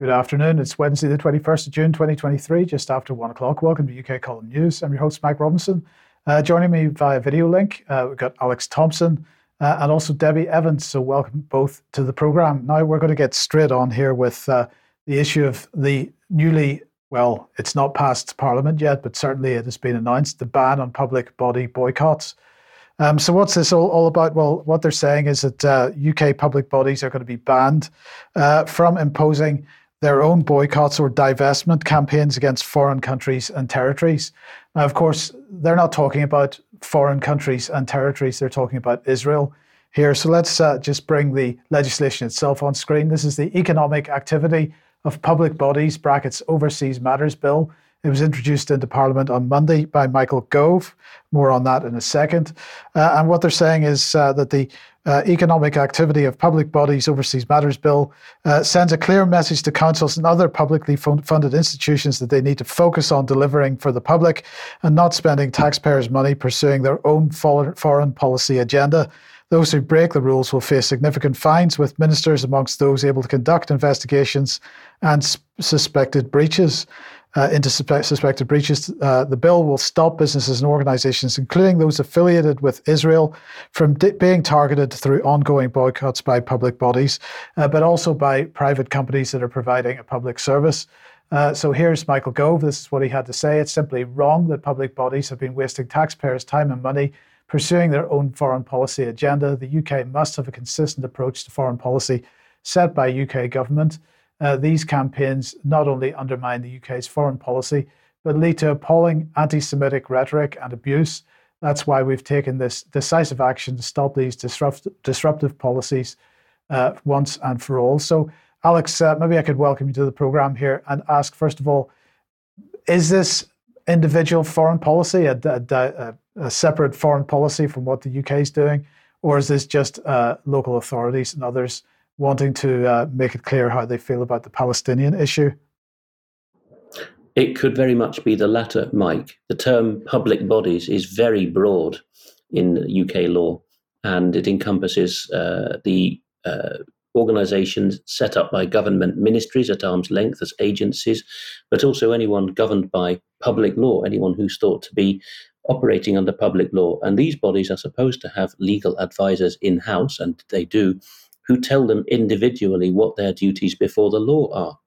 Good afternoon. It's Wednesday, the 21st of June, 2023, just after one o'clock. Welcome to UK Column News. I'm your host, Mike Robinson. Uh, joining me via video link, uh, we've got Alex Thomson uh, and also Debi Evans. So, welcome both to the program. Now, we're going to get straight on here with uh, the issue of the newly, well, it's not passed Parliament yet, but certainly it has been announced the ban on public body boycotts. Um, so, what's this all, all, about? Well, what they're saying is that UK uh, public bodies are going to be banned uh, from imposing their own boycotts or divestment campaigns against foreign countries and territories. Now, of course, they're not talking about foreign countries and territories, they're talking about Israel here. So let's uh, just bring the legislation itself on screen. This is the Economic Activity of Public Bodies, brackets Overseas Matters Bill. It was introduced into Parliament on Monday by Michael Gove. More on that in a second. Uh, and what they're saying is uh, that the uh, Economic Activity of Public Bodies Overseas Matters Bill uh, sends a clear message to councils and other publicly funded institutions that they need to focus on delivering for the public and not spending taxpayers' money pursuing their own foreign policy agenda. Those who break the rules will face significant fines, with ministers amongst those able to conduct investigations and suspected breaches uh, into suspected breaches. Uh, the bill will stop businesses and organizations, including those affiliated with Israel, from di- being targeted through ongoing boycotts by public bodies, uh, but also by private companies that are providing a public service. Uh, so here's Michael Gove. This is what he had to say. It's simply wrong that public bodies have been wasting taxpayers' time and money pursuing their own foreign policy agenda. The UK must have a consistent approach to foreign policy set by UK government uh, these campaigns not only undermine the UK's foreign policy, but lead to appalling anti Semitic rhetoric and abuse. That's why we've taken this decisive action to stop these disrupt- disruptive policies uh, once and for all. So, Alex, uh, maybe I could welcome you to the program here and ask, first of all, is this individual foreign policy a, a, a separate foreign policy from what the UK is doing? Or is this just uh, local authorities and others? Wanting to uh, make it clear how they feel about the Palestinian issue? It could very much be the latter, Mike. The term public bodies is very broad in UK law, and it encompasses uh, the uh, organisations set up by government ministries at arm's length as agencies, but also anyone governed by public law, anyone who's thought to be operating under public law. And these bodies are supposed to have legal advisors in house, and they do, who tell them individually what their duties before the law are.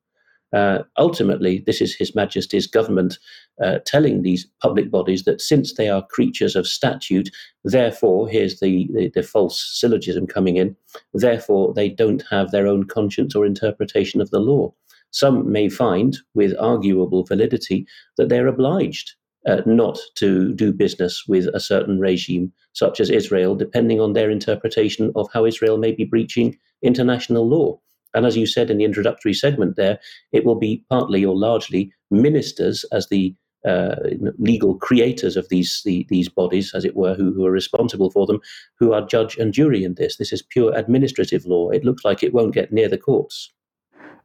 Uh, ultimately, this is His Majesty's government uh, telling these public bodies that since they are creatures of statute, therefore, here's the, the, the, false syllogism coming in, therefore, they don't have their own conscience or interpretation of the law. Some may find, with arguable validity, that they're obliged uh, not to do business with a certain regime, such as Israel, depending on their interpretation of how Israel may be breaching international law. And as you said in the introductory segment there, it will be partly or largely ministers as the uh, legal creators of these the, these bodies, as it were, who, who are responsible for them, who are judge and jury in this. This is pure administrative law. It looks like it won't get near the courts.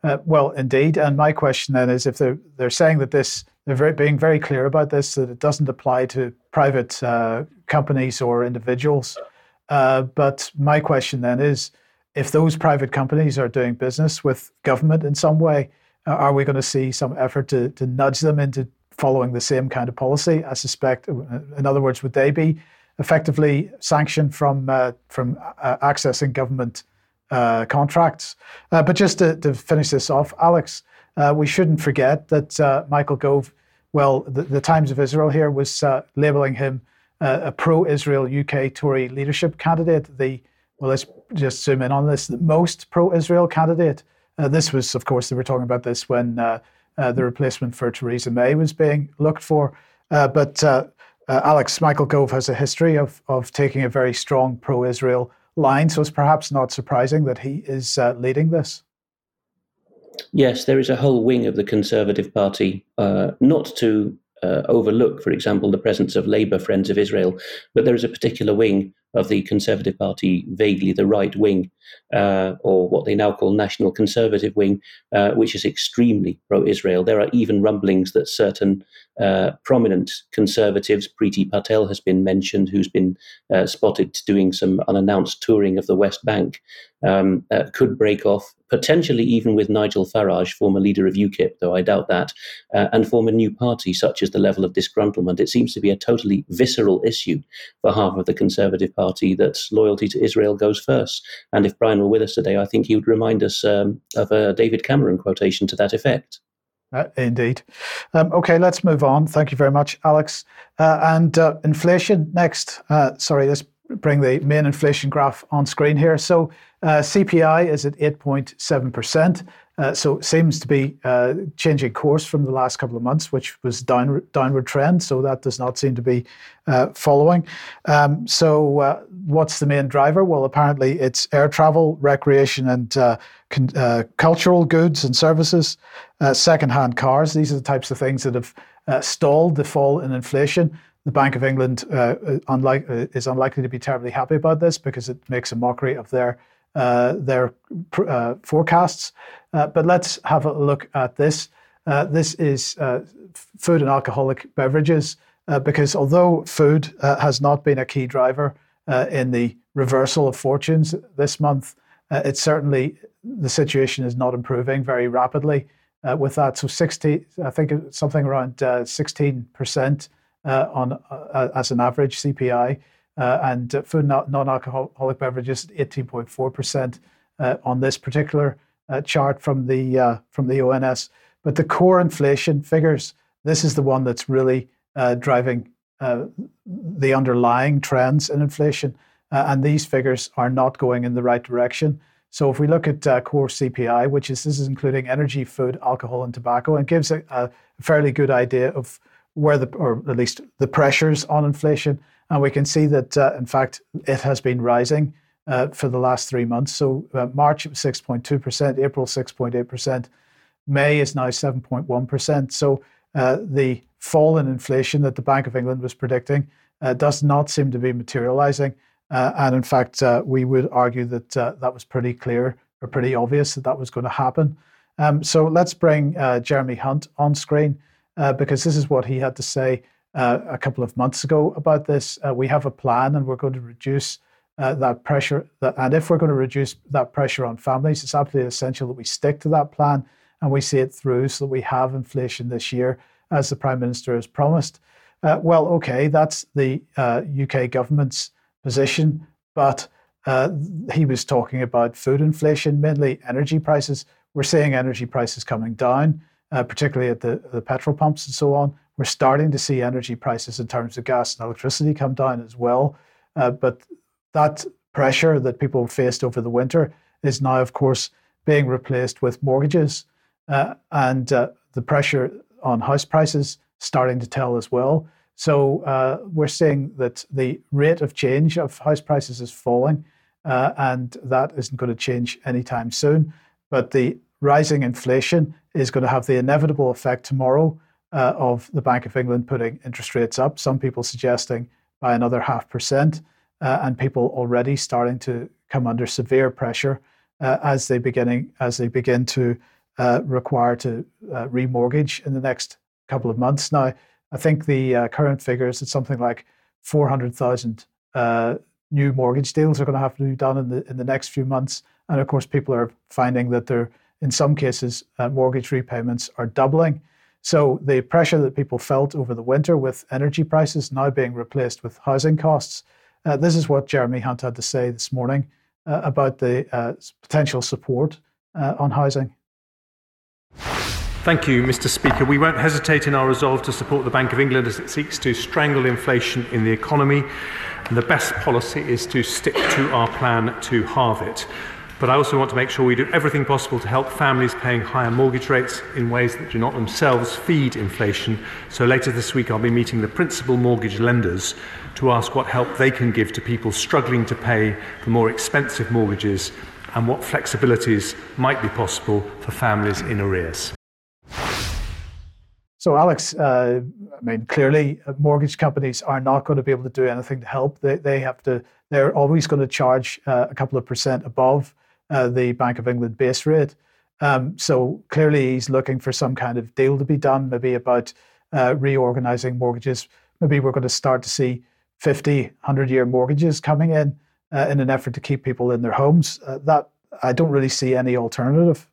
Uh, well, indeed. And my question then is, if they're they're saying that this they're very, being very clear about this that it doesn't apply to private uh, companies or individuals. Uh, but my question then is if those private companies are doing business with government in some way, uh, are we going to see some effort to, to nudge them into following the same kind of policy? I suspect, uh, in other words, would they be effectively sanctioned from, uh, from uh, accessing government contracts? but just to, to finish this off, Alex, uh, we shouldn't forget that uh, Michael Gove, well, the, the, Times of Israel here was uh, labeling him uh, a pro-Israel UK Tory leadership candidate. The well, let's just zoom in on this: the most pro-Israel candidate. Uh, this was, of course, they were talking about this when uh, the replacement for Theresa May was being looked for. but Alex Michael Gove has a history of of taking a very strong pro-Israel line, so it's perhaps not surprising that he is leading this. Yes, there is a whole wing of the Conservative Party, uh, not to uh, overlook, for example, the presence of Labour Friends of Israel, but there is a particular wing of the Conservative Party, vaguely the right wing, uh, or what they now call National Conservative Wing, uh, which is extremely pro Israel. There are even rumblings that certain uh, prominent conservatives. Priti Patel has been mentioned, who's been uh, spotted doing some unannounced touring of the West Bank, um, uh, could break off, potentially even with Nigel Farage, former leader of UKIP, though I doubt that, uh, and form a new party, such as the level of disgruntlement. It seems to be a totally visceral issue for half of the Conservative Party that loyalty to Israel goes first. And if Brian were with us today, I think he would remind us um, of a David Cameron quotation to that effect. Uh, indeed. Um, okay, let's move on. Thank you very much, Alex. Uh, and uh, inflation next. Uh, sorry, let's bring the main inflation graph on screen here. So uh, CPI is at 8.7%. Uh, so it seems to be uh, changing course from the last couple of months, which was down, downward trend. So that does not seem to be uh, following. Um, so uh, what's the main driver? Well, apparently it's air travel, recreation, and uh, con- uh, cultural goods and services, second-hand cars. These are the types of things that have stalled the fall in inflation. The Bank of England unlike, is unlikely to be terribly happy about this because it makes a mockery of their their uh, forecasts. Uh, but let's have a look at this. this is food and alcoholic beverages, because although food has not been a key driver in the reversal of fortunes this month, it's certainly the situation is not improving very rapidly uh, with that. So 60, I think something around uh, 16% uh, on as an average CPI uh, and uh, food non-alcoholic beverages 18.4% uh, on this particular uh, chart from the uh, from the ONS. But the core inflation figures, this is the one that's really uh, driving the underlying trends in inflation, and these figures are not going in the right direction. So if we look at core CPI, which is this is including energy, food, alcohol, and tobacco, and gives a, a fairly good idea of where the or at least the pressures on inflation and we can see that, uh, in fact, it has been rising uh, for the last three months. So uh, March 6.2%, April 6.8%, May is now 7.1%. So uh, the fall in inflation that the Bank of England was predicting uh, does not seem to be materializing. Uh, and in fact, we would argue that that was pretty clear or pretty obvious that that was going to happen. Um, so let's bring Jeremy Hunt on screen because this is what he had to say uh, a couple of months ago about this. Uh, we have a plan and we're going to reduce uh, that pressure. That, and if we're going to reduce that pressure on families, it's absolutely essential that we stick to that plan and we see it through so that we have inflation this year, as the Prime Minister has promised. Uh, well, okay, that's the UK uh, government's position, but uh, he was talking about food inflation, mainly energy prices. We're seeing energy prices coming down, particularly at the, the petrol pumps and so on. We're starting to see energy prices in terms of gas and electricity come down as well. Uh, but that pressure that people faced over the winter is now, of course, being replaced with mortgages uh, and uh, the pressure on house prices starting to tell as well. So uh, we're seeing that the rate of change of house prices is falling, uh, and that isn't going to change anytime soon. But the rising inflation is going to have the inevitable effect tomorrow uh, of the Bank of England putting interest rates up, some people suggesting by another half percent, uh, and people already starting to come under severe pressure uh, as they beginning as they begin to uh, require to uh, remortgage in the next couple of months. Now, I think the uh, current figures it's something like four hundred thousand new mortgage deals are going to have to be done in the in the next few months, and of course, people are finding that they're in some cases mortgage repayments are doubling. So the pressure that people felt over the winter with energy prices now being replaced with housing costs. Uh, this is what Jeremy Hunt had to say this morning uh, about the uh, potential support uh, on housing. Thank you, Mr. Speaker. We won't hesitate in our resolve to support the Bank of England as it seeks to strangle inflation in the economy. And the best policy is to stick to our plan to halve it. But I also want to make sure we do everything possible to help families paying higher mortgage rates in ways that do not themselves feed inflation. So later this week, I'll be meeting the principal mortgage lenders to ask what help they can give to people struggling to pay for more expensive mortgages and what flexibilities might be possible for families in arrears. So, Alex, uh, I mean, clearly, uh, mortgage companies are not going to be able to do anything to help. They, they have to. They're always going to charge uh, a couple of percent above uh, the Bank of England base rate. Um, so clearly, he's looking for some kind of deal to be done, maybe about uh, reorganizing mortgages. Maybe we're going to start to see 50, 100 year mortgages coming in uh, in an effort to keep people in their homes. Uh, that I don't really see any alternative.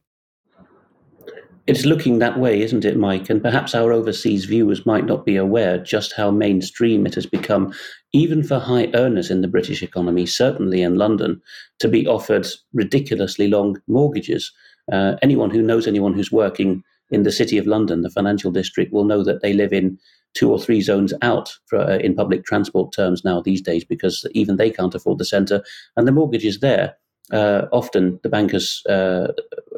It's looking that way, isn't it, Mike? And perhaps our overseas viewers might not be aware just how mainstream it has become, even for high earners in the British economy, certainly in London, to be offered ridiculously long mortgages. Uh, anyone who knows anyone who's working in the City of London, the financial district, will know that they live in two or three zones out for, uh, in public transport terms now these days because even they can't afford the centre and the mortgage is there uh, often the bankers uh,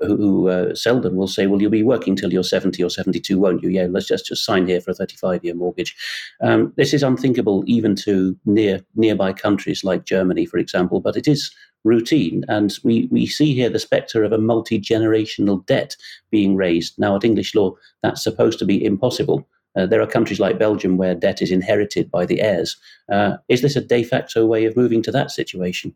who, who uh, sell them will say, "Well, you'll be working till you're 70 or 72, won't you? Yeah, let's just just sign here for a 35-year mortgage." Um, this is unthinkable even to near nearby countries like Germany, for example, but it is routine, and we we see here the spectre of a multi-generational debt being raised. Now, at English law, that's supposed to be impossible. Uh, there are countries like Belgium where debt is inherited by the heirs. Uh, is this a de facto way of moving to that situation?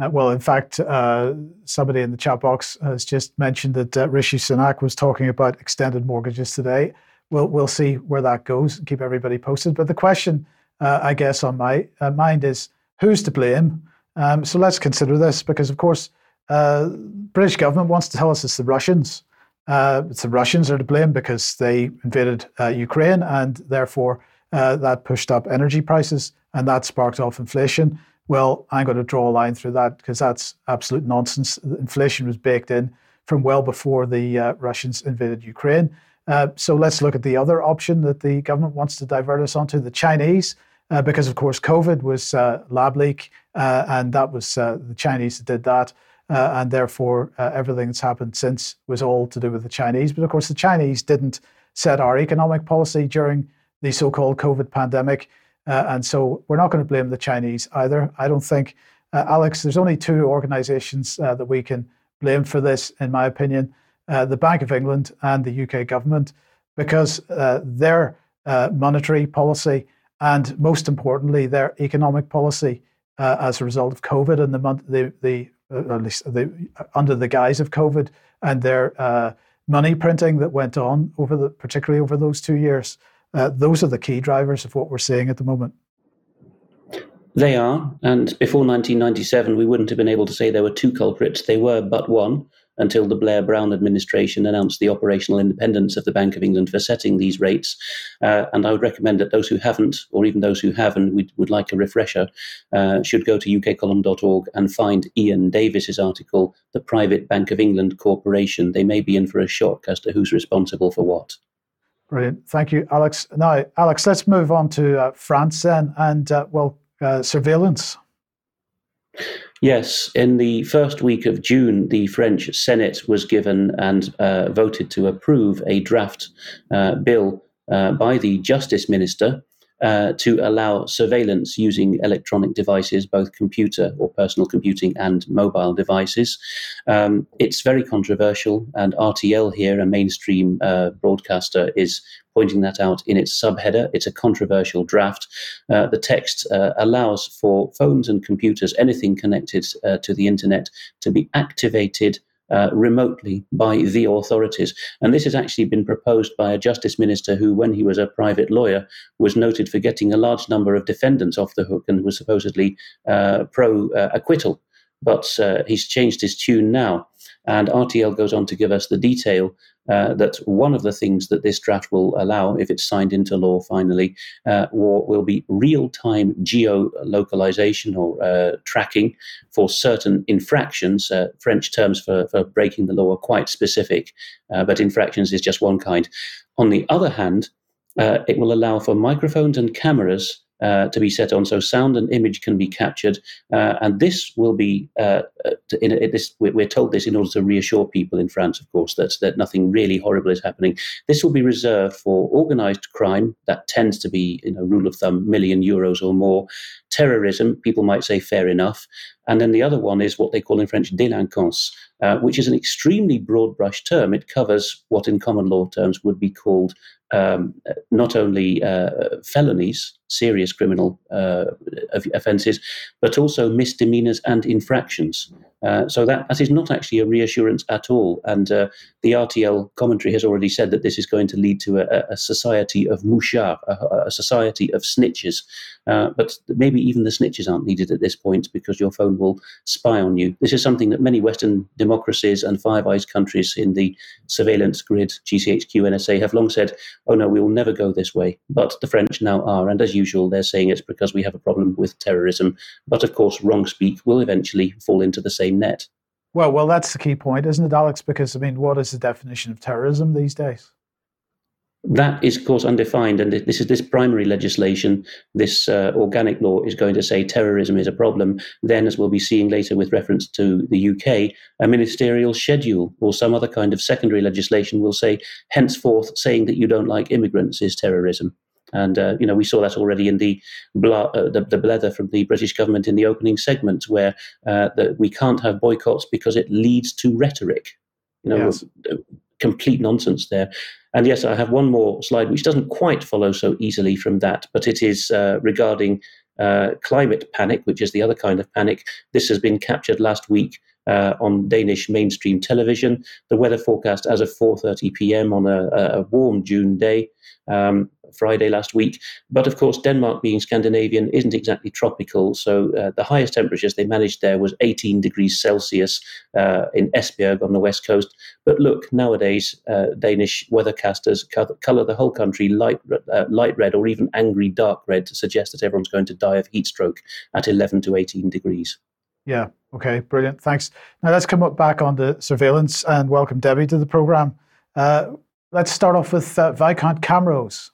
Uh, well, in fact, uh, somebody in the chat box has just mentioned that uh, Rishi Sunak was talking about extended mortgages today. We'll we'll see where that goes. Keep everybody posted. But the question, uh, I guess, on my uh, mind is who's to blame. Um, so let's consider this because, of course, uh, British government wants to tell us it's the Russians. it's the Russians are to blame because they invaded Ukraine and therefore that pushed up energy prices and that sparked off inflation. Well, I'm going to draw a line through that because that's absolute nonsense. Inflation was baked in from well before the uh, Russians invaded Ukraine. Uh, so let's look at the other option that the government wants to divert us onto the Chinese, uh, because of course COVID was uh, lab leak, uh, and that was uh, the Chinese that did that. and therefore, everything that's happened since was all to do with the Chinese. But of course, the Chinese didn't set our economic policy during the so called COVID pandemic. Uh, and so we're not going to blame the Chinese either. I don't think, uh, Alex, there's only two organizations uh, that we can blame for this, in my opinion uh, the Bank of England and the UK government, because uh, their uh, monetary policy and, most importantly, their economic policy as a result of COVID and the, the, the at least the, under the guise of COVID and their money printing that went on over the, particularly over those two years. Uh, those are the key drivers of what we're seeing at the moment. They are, and before 1997, we wouldn't have been able to say there were two culprits. They were but one until the Blair Brown administration announced the operational independence of the Bank of England for setting these rates. Uh, and I would recommend that those who haven't, or even those who have and would, would like a refresher, uh, should go to ukcolumn.org and find Iain Davis's article, The Private Bank of England Corporation. They may be in for a shock as to who's responsible for what. Brilliant. Thank you, Alex. Now, Alex, let's move on to uh, France then and, uh, well, uh, surveillance. Yes, in the first week of June, the French Senate was given and uh, voted to approve a draft uh, bill uh, by the Justice Minister uh, to allow surveillance using electronic devices, both computer or personal computing and mobile devices. Um, it's very controversial, and RTL here, a mainstream uh, broadcaster, is pointing that out in its subheader. It's a controversial draft. Uh, the text uh, allows for phones and computers, anything connected uh, to the internet, to be activated uh, remotely by the authorities. And this has actually been proposed by a justice minister who, when he was a private lawyer, was noted for getting a large number of defendants off the hook and was supposedly uh, pro uh, acquittal. But uh, he's changed his tune now. And RTL goes on to give us the detail uh, that one of the things that this draft will allow, if it's signed into law finally, uh, will, be real time geolocalization or uh, tracking for certain infractions. Uh, French terms for, for breaking the law are quite specific, uh, but infractions is just one kind. On the other hand, uh, it will allow for microphones and cameras uh, to be set on, so sound and image can be captured. Uh, and this will be, uh, uh in, in this, we're told this in order to reassure people in France, of course, that, that nothing really horrible is happening. This will be reserved for organized crime, that tends to be, you know, rule of thumb, million euros or more. Terrorism, people might say fair enough. And then the other one is what they call in French délinquance, uh, which is an extremely broad brush term. It covers what in common law terms would be called um, not only uh, felonies, serious criminal uh, offences, but also misdemeanors and infractions. Uh, so that, that is not actually a reassurance at all. And uh, the RTL commentary has already said that this is going to lead to a, a society of mouchards, a, a, society of snitches. Uh, but maybe even the snitches aren't needed at this point because your phone will spy on you. This is something that many Western democracies and Five Eyes countries in the surveillance grid, GCHQ, NSA, have long said, oh no, we will never go this way. But the French now are. And as usual, they're saying it's because we have a problem with terrorism. But of course, wrong speak will eventually fall into the same net. Well, well, that's the key point, isn't it, Alex? Because I mean, what is the definition of terrorism these days? That is, of course, undefined, and this is this primary legislation. This uh, organic law is going to say terrorism is a problem. Then, as we'll be seeing later with reference to the UK, a ministerial schedule or some other kind of secondary legislation will say, henceforth, saying that you don't like immigrants is terrorism. And uh, you know we saw that already in the, uh, the, the blether from the British government in the opening segment, where uh, the, we can't have boycotts because it leads to rhetoric. You know, yes. Uh, complete nonsense there. And yes, I have one more slide which doesn't quite follow so easily from that, but it is uh, regarding uh, climate panic, which is the other kind of panic. This has been captured last week uh, on Danish mainstream television. The weather forecast as of 4:30 p.m. on a, a warm June day um, Friday last week. But of course, Denmark being Scandinavian isn't exactly tropical. So uh, the highest temperatures they managed there was 18 degrees Celsius uh, in Esbjerg on the west coast. But look, nowadays, uh, Danish weathercasters color the whole country light, uh, light red or even angry dark red to suggest that everyone's going to die of heat stroke at 11 to 18 degrees. Yeah. Okay. Brilliant. Thanks. Now let's come up back on the surveillance and welcome Debi to the program. Uh, Let's start off with uh, Viscount Camrose.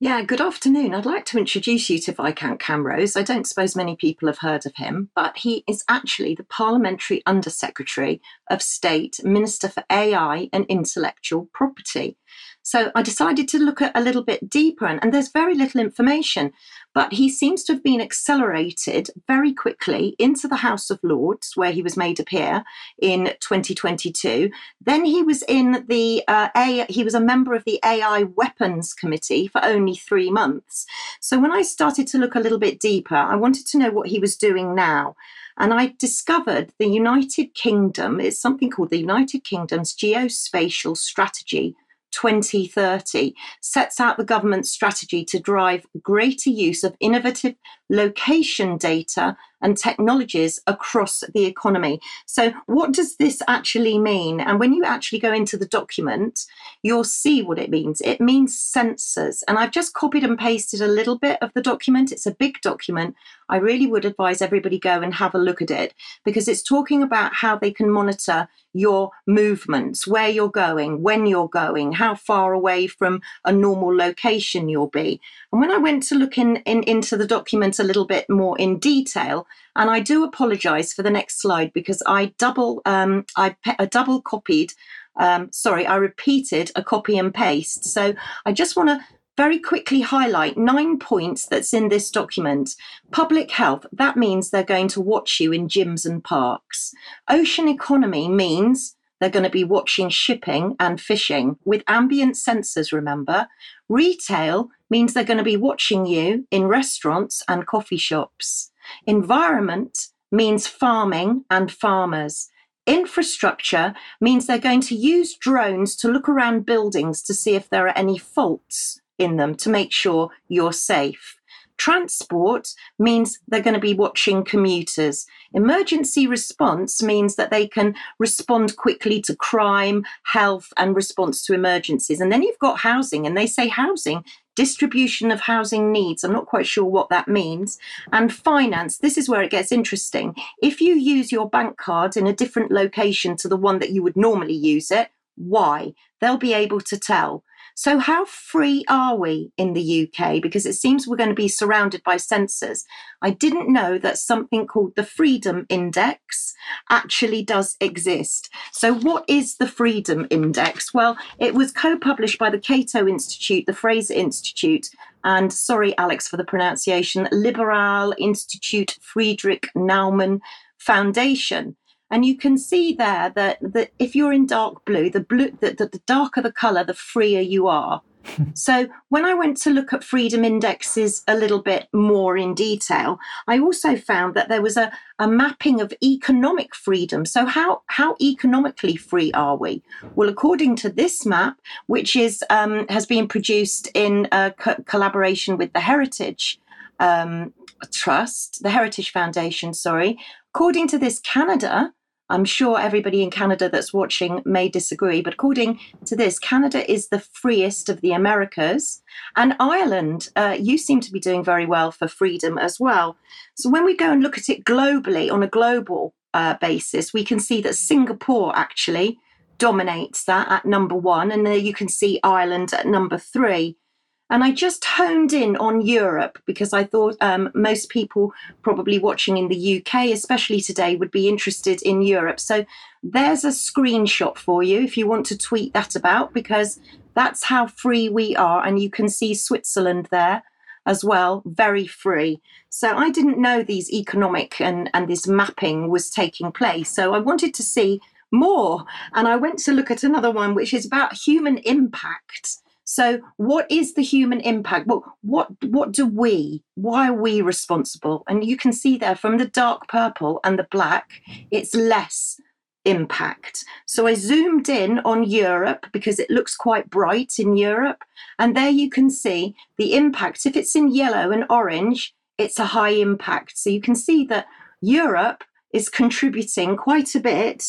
Yeah, good afternoon. I'd like to introduce you to Viscount Camrose. I don't suppose many people have heard of him, but he is actually the Parliamentary Undersecretary of State, Minister for AI and Intellectual Property. So I decided to look at a little bit deeper, and, and, there's very little information, but he seems to have been accelerated very quickly into the House of Lords, where he was made a peer in 2022. Then he was in the uh, A, he was a member of the AI Weapons Committee for only three months. So when I started to look a little bit deeper, I wanted to know what he was doing now. And I discovered the United Kingdom is something called the United Kingdom's Geospatial Strategy 2030 sets out the government's strategy to drive greater use of innovative location data and technologies across the economy. So, what does this actually mean? And when you actually go into the document, you'll see what it means. It means sensors. And I've just copied and pasted a little bit of the document. It's a big document. I really would advise everybody go and have a look at it because it's talking about how they can monitor your movements, where you're going, when you're going, how far away from a normal location you'll be. And when I went to look in, in into the document a little bit more in detail, and I do apologise for the next slide because I double um, I, double copied. Um, sorry, I repeated a copy and paste. So I just want to very quickly highlight nine points that's in this document. Public health, that means they're going to watch you in gyms and parks. Ocean economy means they're going to be watching shipping and fishing with ambient sensors, remember. Retail means they're going to be watching you in restaurants and coffee shops. Environment means farming and farmers. Infrastructure means they're going to use drones to look around buildings to see if there are any faults in them to make sure you're safe. Transport means they're going to be watching commuters. Emergency response means that they can respond quickly to crime, health, and response to emergencies. And then you've got housing, and they say housing distribution of housing needs. I'm not quite sure what that means. And finance, this is where it gets interesting. If you use your bank card in a different location to the one that you would normally use it, why? They'll be able to tell. So, how free are we in the UK? Because it seems we're going to be surrounded by sensors. I didn't know that something called the Freedom Index actually does exist. So, what is the Freedom Index? Well, it was co published by the Cato Institute, the Fraser Institute, and sorry, Alex, for the pronunciation, Liberal Institute Friedrich Naumann Foundation. And you can see there that, that if you're in dark blue, the blue the, the, the darker the color, the freer you are. so when I went to look at freedom indexes a little bit more in detail, I also found that there was a, a mapping of economic freedom. So how how economically free are we? Well, according to this map, which is um, has been produced in co- collaboration with the Heritage um, Trust, the Heritage Foundation, sorry. According to this, Canada I'm sure everybody in Canada that's watching may disagree, but according to this, Canada is the freest of the Americas. And Ireland, uh, you seem to be doing very well for freedom as well. So when we go and look at it globally, on a global uh, basis, we can see that Singapore actually dominates that at number one. And there you can see Ireland at number three. And I just honed in on Europe because I thought um, most people probably watching in the UK, especially today, would be interested in Europe. So there's a screenshot for you if you want to tweet that about because that's how free we are. And you can see Switzerland there as well, very free. So I didn't know these economic and, and this mapping was taking place. So I wanted to see more. And I went to look at another one, which is about human impact. So, what is the human impact? Well, what what do we? Why are we responsible? And you can see there from the dark purple and the black, it's less impact. So I zoomed in on Europe because it looks quite bright in Europe, and there you can see the impact. If it's in yellow and orange, it's a high impact. So you can see that Europe is contributing quite a bit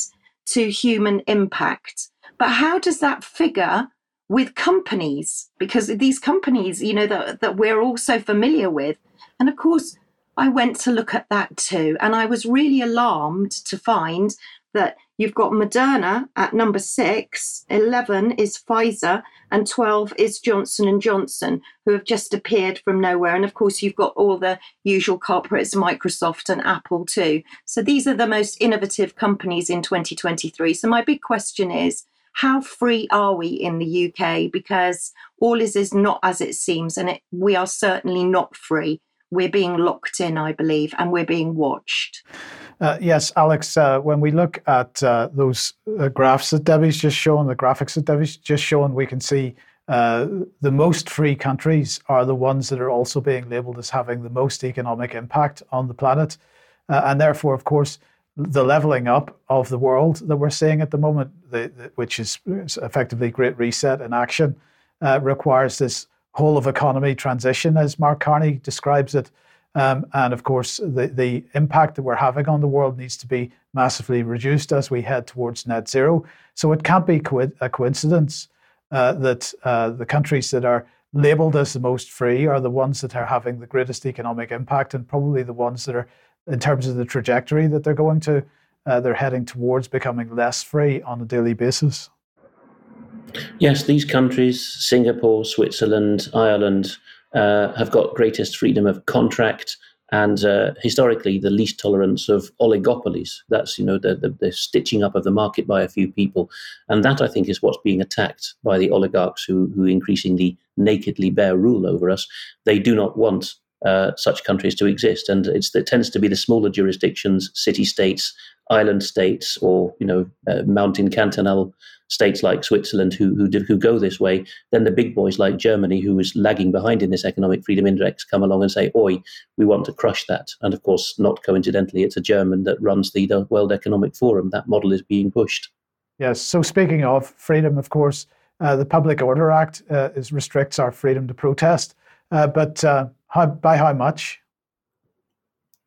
to human impact. But how does that figure with companies because these companies, you know, that, that we're all so familiar with. And of course, I went to look at that too. And I was really alarmed to find that you've got Moderna at number six, 11 is Pfizer, and 12 is Johnson and Johnson, who have just appeared from nowhere. And of course, you've got all the usual culprits, Microsoft and Apple too. So these are the most innovative companies in 2023. So my big question is, how free are we in the UK? Because all is is not as it seems, and it, we are certainly not free. We're being locked in, I believe, and we're being watched. Uh, yes, Alex, uh, when we look at uh, those uh, graphs that Debi's just shown, the graphics that Debi's just shown, we can see uh, the most free countries are the ones that are also being labeled as having the most economic impact on the planet. Uh, and therefore, of course, the leveling up of the world that we're seeing at the moment, the, the, which is effectively Great Reset in action, uh, requires this whole of economy transition, as Mark Carney describes it. Um, and of course, the, the impact that we're having on the world needs to be massively reduced as we head towards net zero. So it can't be co- a coincidence uh, that uh, the countries that are labeled as the most free are the ones that are having the greatest economic impact and probably the ones that are in terms of the trajectory that they're going to, uh, they're heading towards becoming less free on a daily basis. Yes, these countries, Singapore, Switzerland, Ireland, uh, have got greatest freedom of contract and uh, historically the least tolerance of oligopolies. That's you know the, the, the, stitching up of the market by a few people, and that I think is what's being attacked by the oligarchs who who increasingly nakedly bear rule over us. They do not want uh, such countries to exist. And it tends to be the smaller jurisdictions, city states, island states, or you know, uh, mountain cantonal states like Switzerland who who, did, who go this way. Then the big boys like Germany, who is lagging behind in this economic freedom index, come along and say, "Oi, we want to crush that." And of course, not coincidentally, it's a German that runs the, the World Economic Forum. That model is being pushed. Yes. So speaking of freedom, of course, uh, the Public Order Act uh, is restricts our freedom to protest, uh, but uh, how, by how much?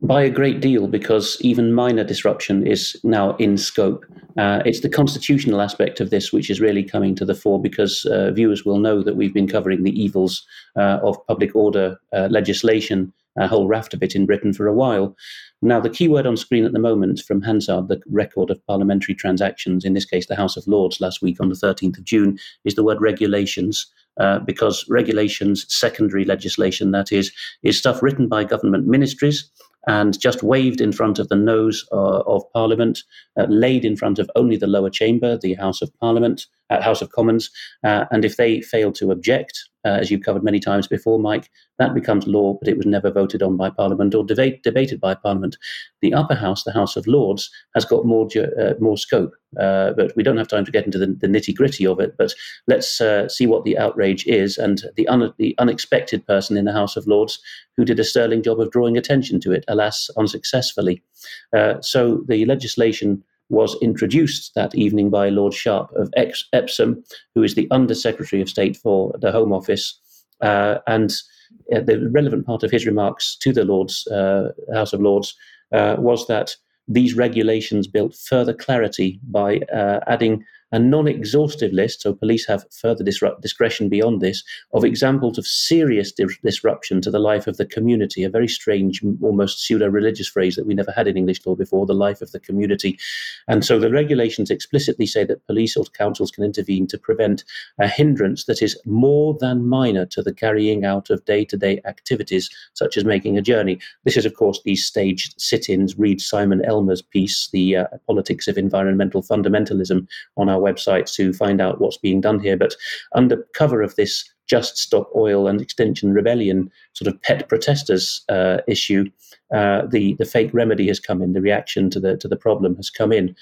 By a great deal, because even minor disruption is now in scope. Uh, it's the constitutional aspect of this which is really coming to the fore, because uh, viewers will know that we've been covering the evils uh, of public order uh, legislation, a whole raft of it in Britain for a while. Now, the key word on screen at the moment from Hansard, the record of parliamentary transactions, in this case the House of Lords last week on the 13th of June, is the word regulations. Uh, because regulations, secondary legislation, that is, is stuff written by government ministries and just waved in front of the nose uh, of Parliament, uh, laid in front of only the lower chamber, the House of Parliament, at House of Commons. Uh, and if they fail to object, uh, as you've covered many times before, Mike, that becomes law, but it was never voted on by Parliament or debate, debated by Parliament. The upper house, the House of Lords, has got more uh, more scope, uh, but we don't have time to get into the, the nitty gritty of it. But let's uh, see what the outrage is, and the un- the unexpected person in the House of Lords who did a sterling job of drawing attention to it, alas, unsuccessfully. Uh, so the legislation was introduced that evening by Lord Sharpe of Epsom, who is the Under Secretary of State for the Home Office. Uh, and uh, the relevant part of his remarks to the Lords, uh, House of Lords, uh, was that these regulations built further clarity by uh, adding a non exhaustive list, so police have further disrupt, discretion beyond this, of examples of serious di- disruption to the life of the community. A very strange, almost pseudo religious phrase that we never had in English law before the life of the community. And so the regulations explicitly say that police or councils can intervene to prevent a hindrance that is more than minor to the carrying out of day to day activities, such as making a journey. This is, of course, these staged sit ins. Read Simon Elmer's piece, The uh, Politics of Environmental Fundamentalism, on our our website to find out what's being done here. But under cover of this Just Stop Oil and Extinction Rebellion sort of pet protesters uh, issue, uh, the the fake remedy has come in. The reaction to the to the problem has come in.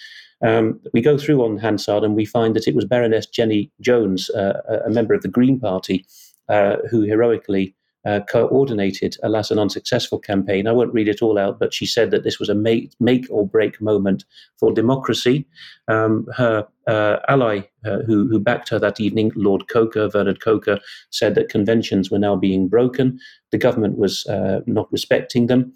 Um, we go through on Hansard and we find that it was Baroness Jenny Jones, uh, a member of the Green Party, uh, who heroically uh, coordinated, alas, an unsuccessful campaign. I won't read it all out, but she said that this was a make, make or break moment for democracy. Um, her uh, ally uh, who, who backed her that evening, Lord Coaker, Vernon Coaker, said that conventions were now being broken. The government was uh, not respecting them.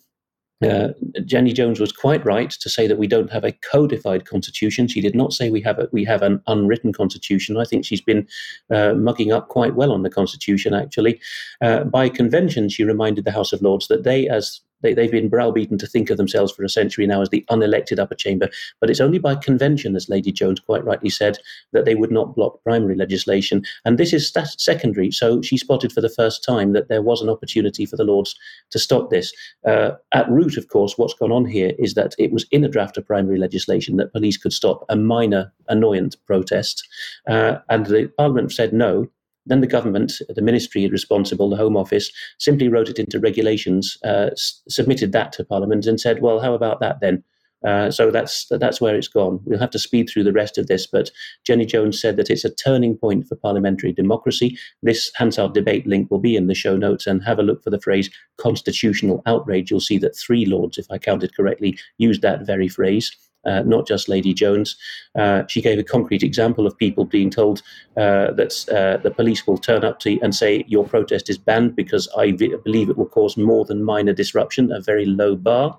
Uh, Jenny Jones was quite right to say that we don't have a codified constitution. She did not say we have a, we have an unwritten constitution. I think she's been uh, mugging up quite well on the constitution. Actually, uh, by convention, she reminded the House of Lords that they, as they, they've been browbeaten to think of themselves for a century now as the unelected upper chamber. But it's only by convention, as Lady Jones quite rightly said, that they would not block primary legislation. And this is stat- secondary. So she spotted for the first time that there was an opportunity for the Lords to stop this. Uh, at root, of course, what's gone on here is that it was in a draft of primary legislation that police could stop a minor annoyance protest. Uh, and the Parliament said no. Then the government, the ministry responsible, the Home Office, simply wrote it into regulations, uh, s- submitted that to Parliament, and said, "Well, how about that then?" Uh, so that's that's where it's gone. We'll have to speed through the rest of this, but Jenny Jones said that it's a turning point for parliamentary democracy. This Hansard debate link will be in the show notes, and have a look for the phrase "constitutional outrage." You'll see that three lords, if I counted correctly, used that very phrase uh, not just Lady Jones. Uh, she gave a concrete example of people being told uh, that uh, the police will turn up to and say, Your protest is banned because I v- believe it will cause more than minor disruption, a very low bar.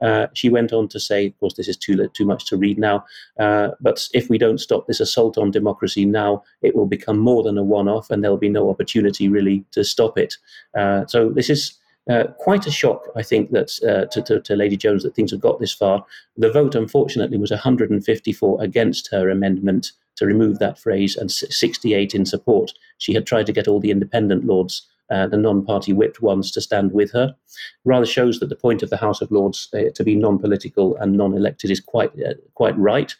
Uh, she went on to say, of course, this is too too much to read now. Uh, but if we don't stop this assault on democracy now, it will become more than a one-off, and there'll be no opportunity really to stop it. So this is uh, quite a shock, I think, that uh, to, to, to, Lady Jones that things have got this far. The vote, unfortunately, was 154 against her amendment to remove that phrase and 68 in support. She had tried to get all the independent lords uh, the non-party whipped ones to stand with her. Rather shows that the point of the House of Lords uh, to be non-political and non-elected is quite uh, quite right.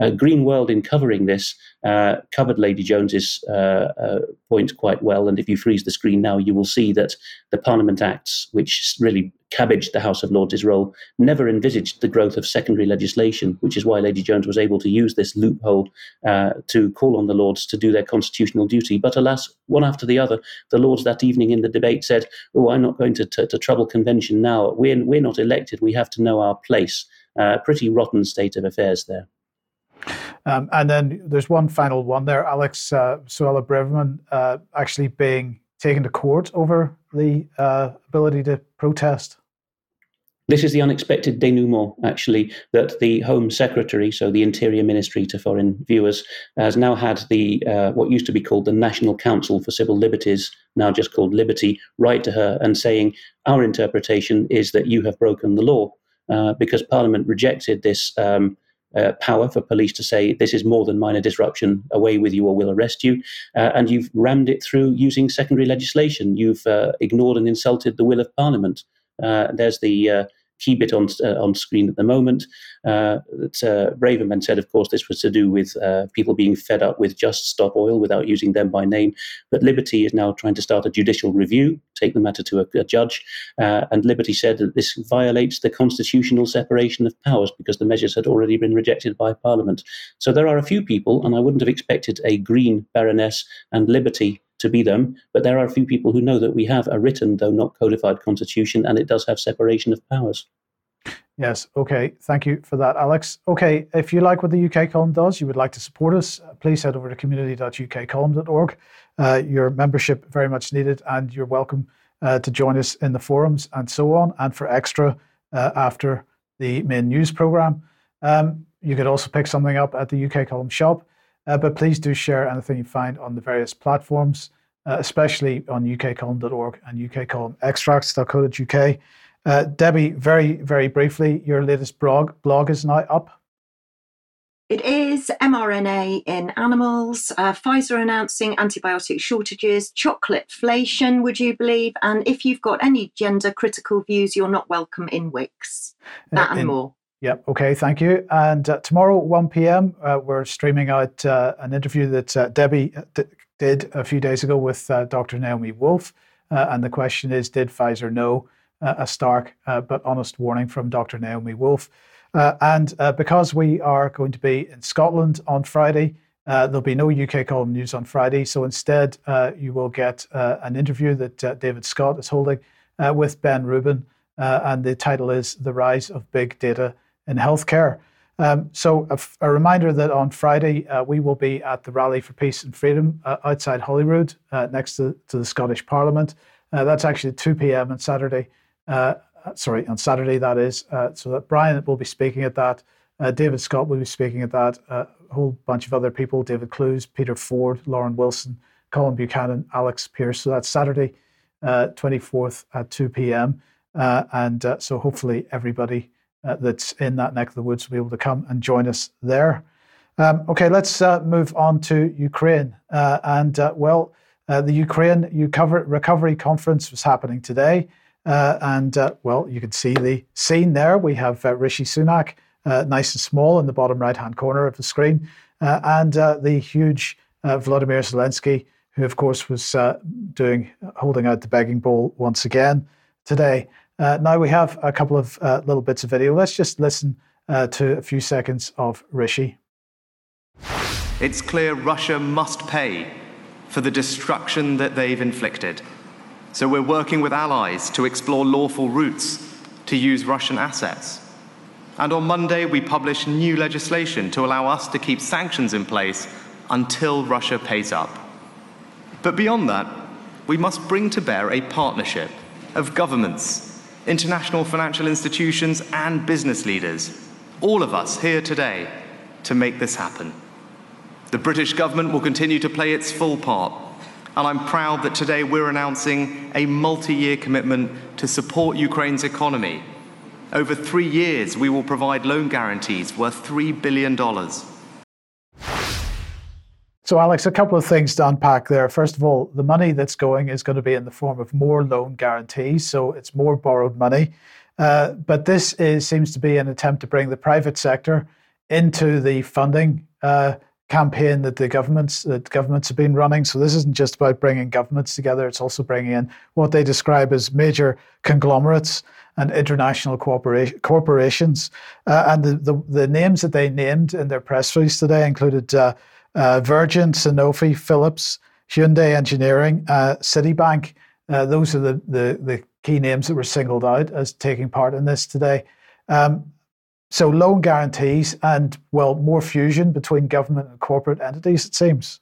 Uh, Green World, in covering this, uh, covered Lady Jones's uh, point quite well. And if you freeze the screen now, you will see that the Parliament Acts, which really cabbaged the House of Lords' role, never envisaged the growth of secondary legislation, which is why Lady Jones was able to use this loophole uh, to call on the Lords to do their constitutional duty. But alas, one after the other, the Lords that evening in the debate said, Oh, I'm not going to, to, to trouble convention now. We're, we're not elected. We have to know our place. Uh, pretty rotten state of affairs there. Um, and then there's one final one there, Alex uh, Suella Braverman uh, actually being taken to court over the uh, ability to protest. This is the unexpected denouement, actually, that the Home Secretary, so the Interior Ministry to foreign viewers, has now had the uh, what used to be called the National Council for Civil Liberties, now just called Liberty, write to her and saying, Our interpretation is that you have broken the law uh, because Parliament rejected this. Um, uh, power for police to say this is more than minor disruption, away with you or we'll arrest you. Uh, and you've rammed it through using secondary legislation. You've uh, ignored and insulted the will of Parliament. Uh, there's the uh, keep it on uh, on screen at the moment. Uh, that, uh, Braverman said, of course, this was to do with uh, people being fed up with just stop oil without using them by name. But Liberty is now trying to start a judicial review, take the matter to a, a judge. Uh, and Liberty said that this violates the constitutional separation of powers because the measures had already been rejected by Parliament. So there are a few people, and I wouldn't have expected a Green Baroness and Liberty to be them, but there are a few people who know that we have a written, though not codified, constitution, and it does have separation of powers. Yes. Okay. Thank you for that, Alex. Okay. If you like what the UK column does, you would like to support us, please head over to community.ukcolumn.org. Uh, your membership very much needed, and you're welcome uh, to join us in the forums and so on, and for extra uh, after the main news program. Um, you could also pick something up at the UK column shop, uh, but please do share anything you find on the various platforms, uh, especially on ukcolumn.org and ukcolumnextracts.co.uk. Uh, Debi, very, very briefly, your latest blog, blog is now up. It is mRNA in animals, uh, Pfizer announcing antibiotic shortages, chocolate inflation, would you believe? And if you've got any gender critical views, you're not welcome in Wix. That uh, and more. Yep. Okay. Thank you. And uh, tomorrow, 1 p.m., uh, we're streaming out uh, an interview that uh, Debi d- did a few days ago with Dr. Naomi Wolf. and the question is Did Pfizer know? a stark but honest warning from Dr. Naomi Wolf. Uh, and uh, because we are going to be in Scotland on Friday, uh, there'll be no UK column news on Friday. So instead, uh, you will get uh, an interview that uh, David Scott is holding with Ben Rubin. and the title is The Rise of Big Data in Healthcare. Um, so, a, f- a reminder that on Friday, we will be at the Rally for Peace and Freedom outside Holyrood, next to, to, the Scottish Parliament. that's actually 2 p.m. on Saturday. Uh, sorry, on Saturday, that is. Uh, so that Brian will be speaking at that. Uh, David Scott will be speaking at that. Uh, a whole bunch of other people David Clues, Peter Ford, Lauren Wilson, Colin Buchanan, Alex Pierce. So that's Saturday, 24th uh, at 2 p.m. and so hopefully everybody that's in that neck of the woods will be able to come and join us there. Um, okay, let's move on to Ukraine. and well, the Ukraine Recovery Conference was happening today. Uh, and uh, well, you can see the scene there. We have uh, Rishi Sunak, uh, nice and small in the bottom right hand corner of the screen, uh, and uh, the huge Vladimir Zelensky, who of course was doing holding out the begging bowl once again today. Uh, now we have a couple of uh, little bits of video. Let's just listen uh, to a few seconds of Rishi. It's clear Russia must pay for the destruction that they've inflicted. So we're working with allies to explore lawful routes to use Russian assets. And on Monday, we published new legislation to allow us to keep sanctions in place until Russia pays up. But beyond that, we must bring to bear a partnership of governments, international financial institutions, and business leaders, all of us here today, to make this happen. The British government will continue to play its full part and I'm proud that today we're announcing a multi year commitment to support Ukraine's economy. Over three years, we will provide loan guarantees worth $3 billion. So, Alex, a couple of things to unpack there. First of all, the money that's going is going to be in the form of more loan guarantees, so it's more borrowed money. Uh, but this is, seems to be an attempt to bring the private sector into the funding uh, campaign that the governments that governments have been running. So this isn't just about bringing governments together; it's also bringing in what they describe as major conglomerates and international corporations. Uh, and the, the, the names that they named in their press release today included uh, Virgin, Sanofi, Philips, Hyundai Engineering, uh, Citibank. Uh, those are the, the the key names that were singled out as taking part in this today. Um, so loan guarantees and, well, more fusion between government and corporate entities, it seems.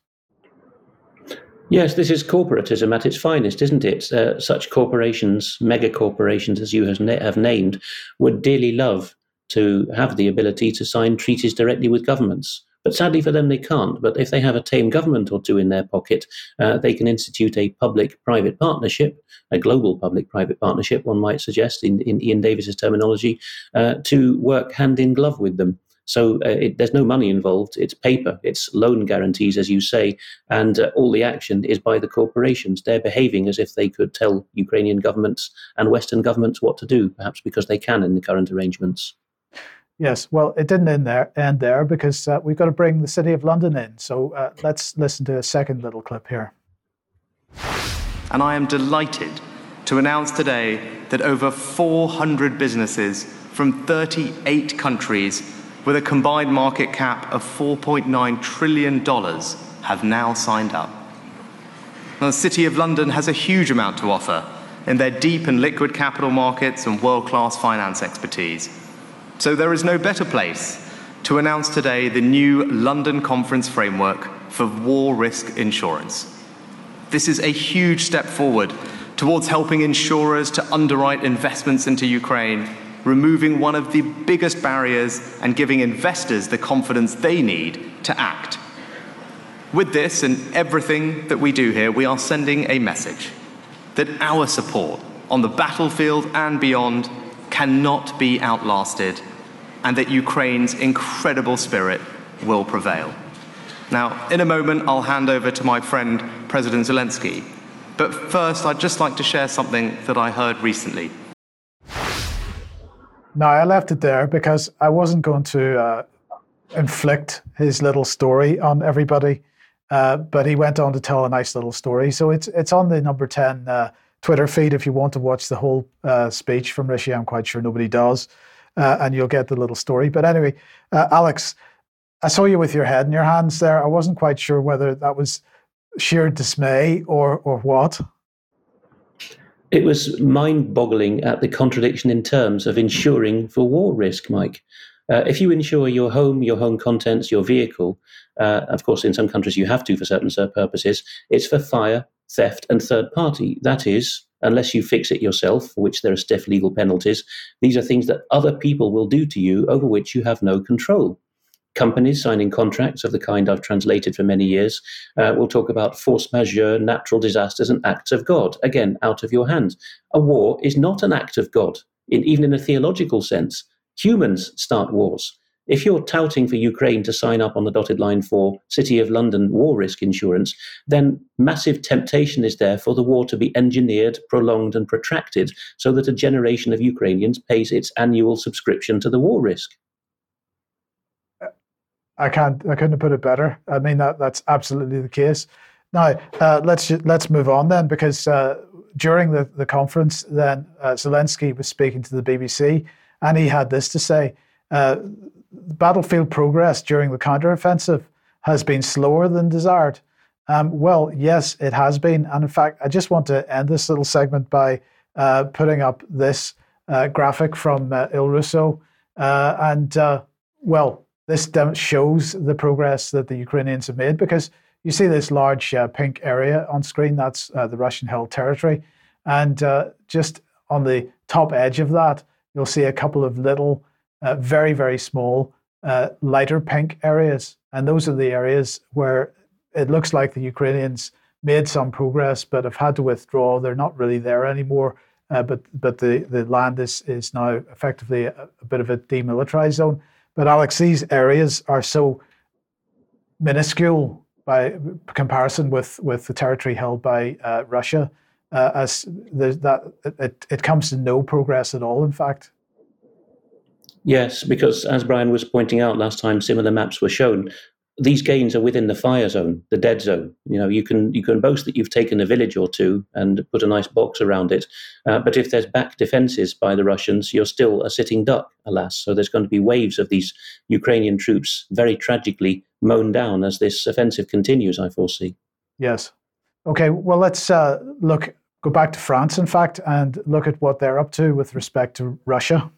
Yes, this is corporatism at its finest, isn't it? Uh, such corporations, mega corporations, as you have, na- have named, would dearly love to have the ability to sign treaties directly with governments. But sadly for them, they can't. But if they have a tame government or two in their pocket, uh, they can institute a public private partnership, a global public private partnership, one might suggest, in, in Iain Davis's terminology, uh, to work hand in glove with them. So uh, it, there's no money involved. It's paper, it's loan guarantees, as you say, and uh, all the action is by the corporations. They're behaving as if they could tell Ukrainian governments and Western governments what to do, perhaps because they can in the current arrangements. Yes, well, it didn't end there, end there because uh, we've got to bring the City of London in. So uh, let's listen to a second little clip here. And I am delighted to announce today that over 400 businesses from 38 countries with a combined market cap of $4.9 trillion have now signed up. Now, the City of London has a huge amount to offer in their deep and liquid capital markets and world class finance expertise. So there is no better place to announce today the new London Conference Framework for War Risk Insurance. This is a huge step forward towards helping insurers to underwrite investments into Ukraine, removing one of the biggest barriers and giving investors the confidence they need to act. With this and everything that we do here, we are sending a message that our support on the battlefield and beyond cannot be outlasted and that Ukraine's incredible spirit will prevail. Now, in a moment, I'll hand over to my friend, President Zelensky. But first, I'd just like to share something that I heard recently. Now, I left it there because I wasn't going to uh, inflict his little story on everybody, uh, but he went on to tell a nice little story. So it's it's on the number 10 uh, Twitter feed if you want to watch the whole uh, speech from Rishi. I'm quite sure nobody does uh, and you'll get the little story. But anyway, uh, Alex, I saw you with your head in your hands there. I wasn't quite sure whether that was sheer dismay or or what. It was mind boggling at the contradiction in terms of insuring for war risk, Mike. Uh, if you insure your home, your home contents, your vehicle, uh, of course, in some countries you have to for certain purposes, it's for fire, theft, and third party. That is, unless you fix it yourself, for which there are stiff legal penalties. These are things that other people will do to you over which you have no control. Companies signing contracts of the kind I've translated for many years uh, will talk about force majeure, natural disasters, and acts of God. Again, out of your hands. A war is not an act of God, in, even in a theological sense. Humans start wars. If you're touting for Ukraine to sign up on the dotted line for City of London war risk insurance, then massive temptation is there for the war to be engineered, prolonged, and protracted so that a generation of Ukrainians pays its annual subscription to the war risk. I can't. I couldn't have put it better. I mean that that's absolutely the case. Now uh, let's let's move on then, because uh, during the, the conference, then uh, Zelensky was speaking to the BBC, and he had this to say: uh, battlefield progress during the counteroffensive has been slower than desired. Um, well, yes, it has been. And in fact, I just want to end this little segment by uh, putting up this uh, graphic from uh, Il Russo. Uh, and, uh, well, this shows the progress that the Ukrainians have made because you see this large uh, pink area on screen. That's the Russian held territory. And just on the top edge of that, you'll see a couple of little uh, very, very small, uh, lighter pink areas. And those are the areas where it looks like the Ukrainians made some progress but have had to withdraw. They're not really there anymore. Uh, but but the, the land is, is now effectively a, a, bit of a demilitarized zone. But Alex, these areas are so minuscule by comparison with, with the territory held by uh, Russia, uh, as that it, it comes to no progress at all. In fact. Yes, because as Brian was pointing out last time, similar maps were shown. These gains are within the fire zone, the dead zone. You know, you can you can boast that you've taken a village or two and put a nice box around it, uh, but if there's back defences by the Russians, you're still a sitting duck, alas. So there's going to be waves of these Ukrainian troops, very tragically mown down as this offensive continues. I foresee. Yes. Okay. Well, let's uh, look go back to France, in fact, and look at what they're up to with respect to Russia.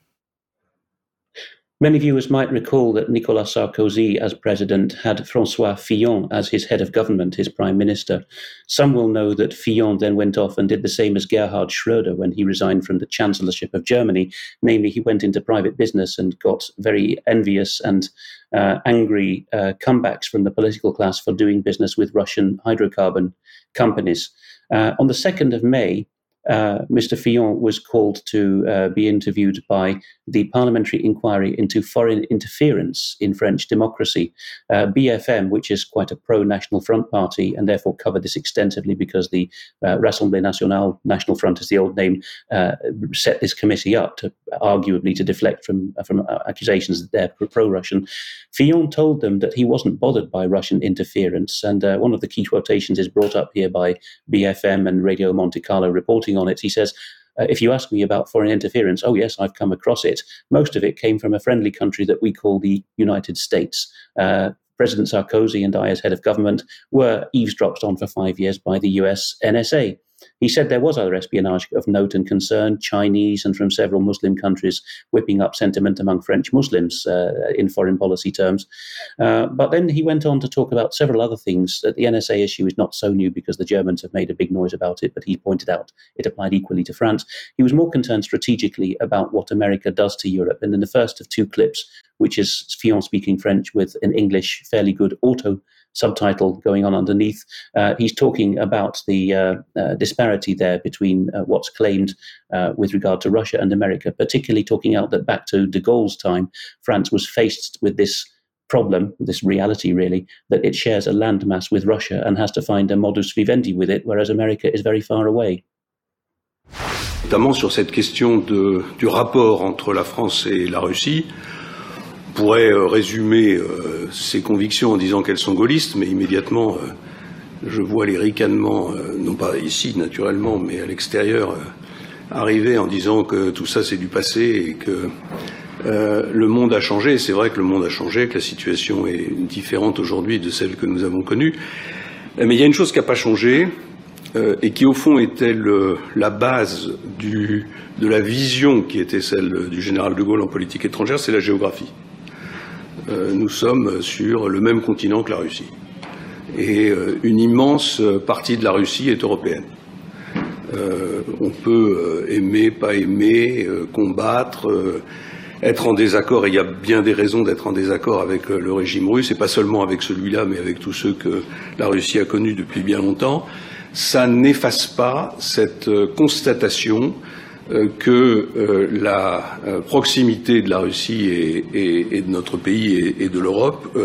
Many viewers might recall that Nicolas Sarkozy, as president, had Francois Fillon as his head of government, his prime minister. Some will know that Fillon then went off and did the same as Gerhard Schröder when he resigned from the chancellorship of Germany. Namely, he went into private business and got very envious and uh, angry uh, comebacks from the political class for doing business with Russian hydrocarbon companies. Uh, on the 2nd of May, uh, Mr. Fillon was called to uh, be interviewed by the Parliamentary Inquiry into Foreign Interference in French Democracy. Uh, BFM, which is quite a pro National Front party and therefore covered this extensively because the uh, Rassemblée Nationale, National Front is the old name, uh, set this committee up to arguably to deflect from, from accusations that they're pro Russian. Fillon told them that he wasn't bothered by Russian interference. And one of the key quotations is brought up here by BFM and Radio Monte Carlo reporting on it. He says, uh, if you ask me about foreign interference, oh, yes, I've come across it. Most of it came from a friendly country that we call the United States. Uh, President Sarkozy and I, as head of government, were eavesdropped on for five years by the US NSA. He said there was other espionage of note and concern, Chinese and from several Muslim countries, whipping up sentiment among French Muslims uh, in foreign policy terms. Uh, but then he went on to talk about several other things. That the NSA issue is not so new because the Germans have made a big noise about it, but he pointed out it applied equally to France. He was more concerned strategically about what America does to Europe. And in the first of two clips, which is Fillon speaking French with an English fairly good auto subtitle going on underneath. Uh, he's talking about the uh, uh, disparity there between uh, what's claimed uh, with regard to Russia and America, particularly talking out that back to de Gaulle's time, France was faced with this problem, this reality really, that it shares a landmass with Russia and has to find a modus vivendi with it, whereas America is very far away. Notamment sur cette question de, du rapport entre la France et la Russie, pourrait euh, résumer euh, ses convictions en disant qu'elles sont gaullistes, mais immédiatement, euh, je vois les ricanements, non pas ici naturellement, mais à l'extérieur, arriver en disant que tout ça c'est du passé et que le monde a changé. C'est vrai que le monde a changé, que la situation est différente aujourd'hui de celle que nous avons connue. Mais il y a une chose qui n'a pas changé et qui au fond était la base de la vision qui était celle du général de Gaulle en politique étrangère, c'est la géographie. Euh, nous sommes sur le même continent que la Russie. Et euh, une immense partie de la Russie est européenne. Euh, on peut aimer, pas aimer, combattre, être en désaccord, et il y a bien des raisons d'être en désaccord avec le régime russe, et pas seulement avec celui-là, mais avec tous ceux que la Russie a connus depuis bien longtemps, ça n'efface pas cette constatation euh, que euh, la euh, proximité de la Russie et, de notre pays et, de l'Europe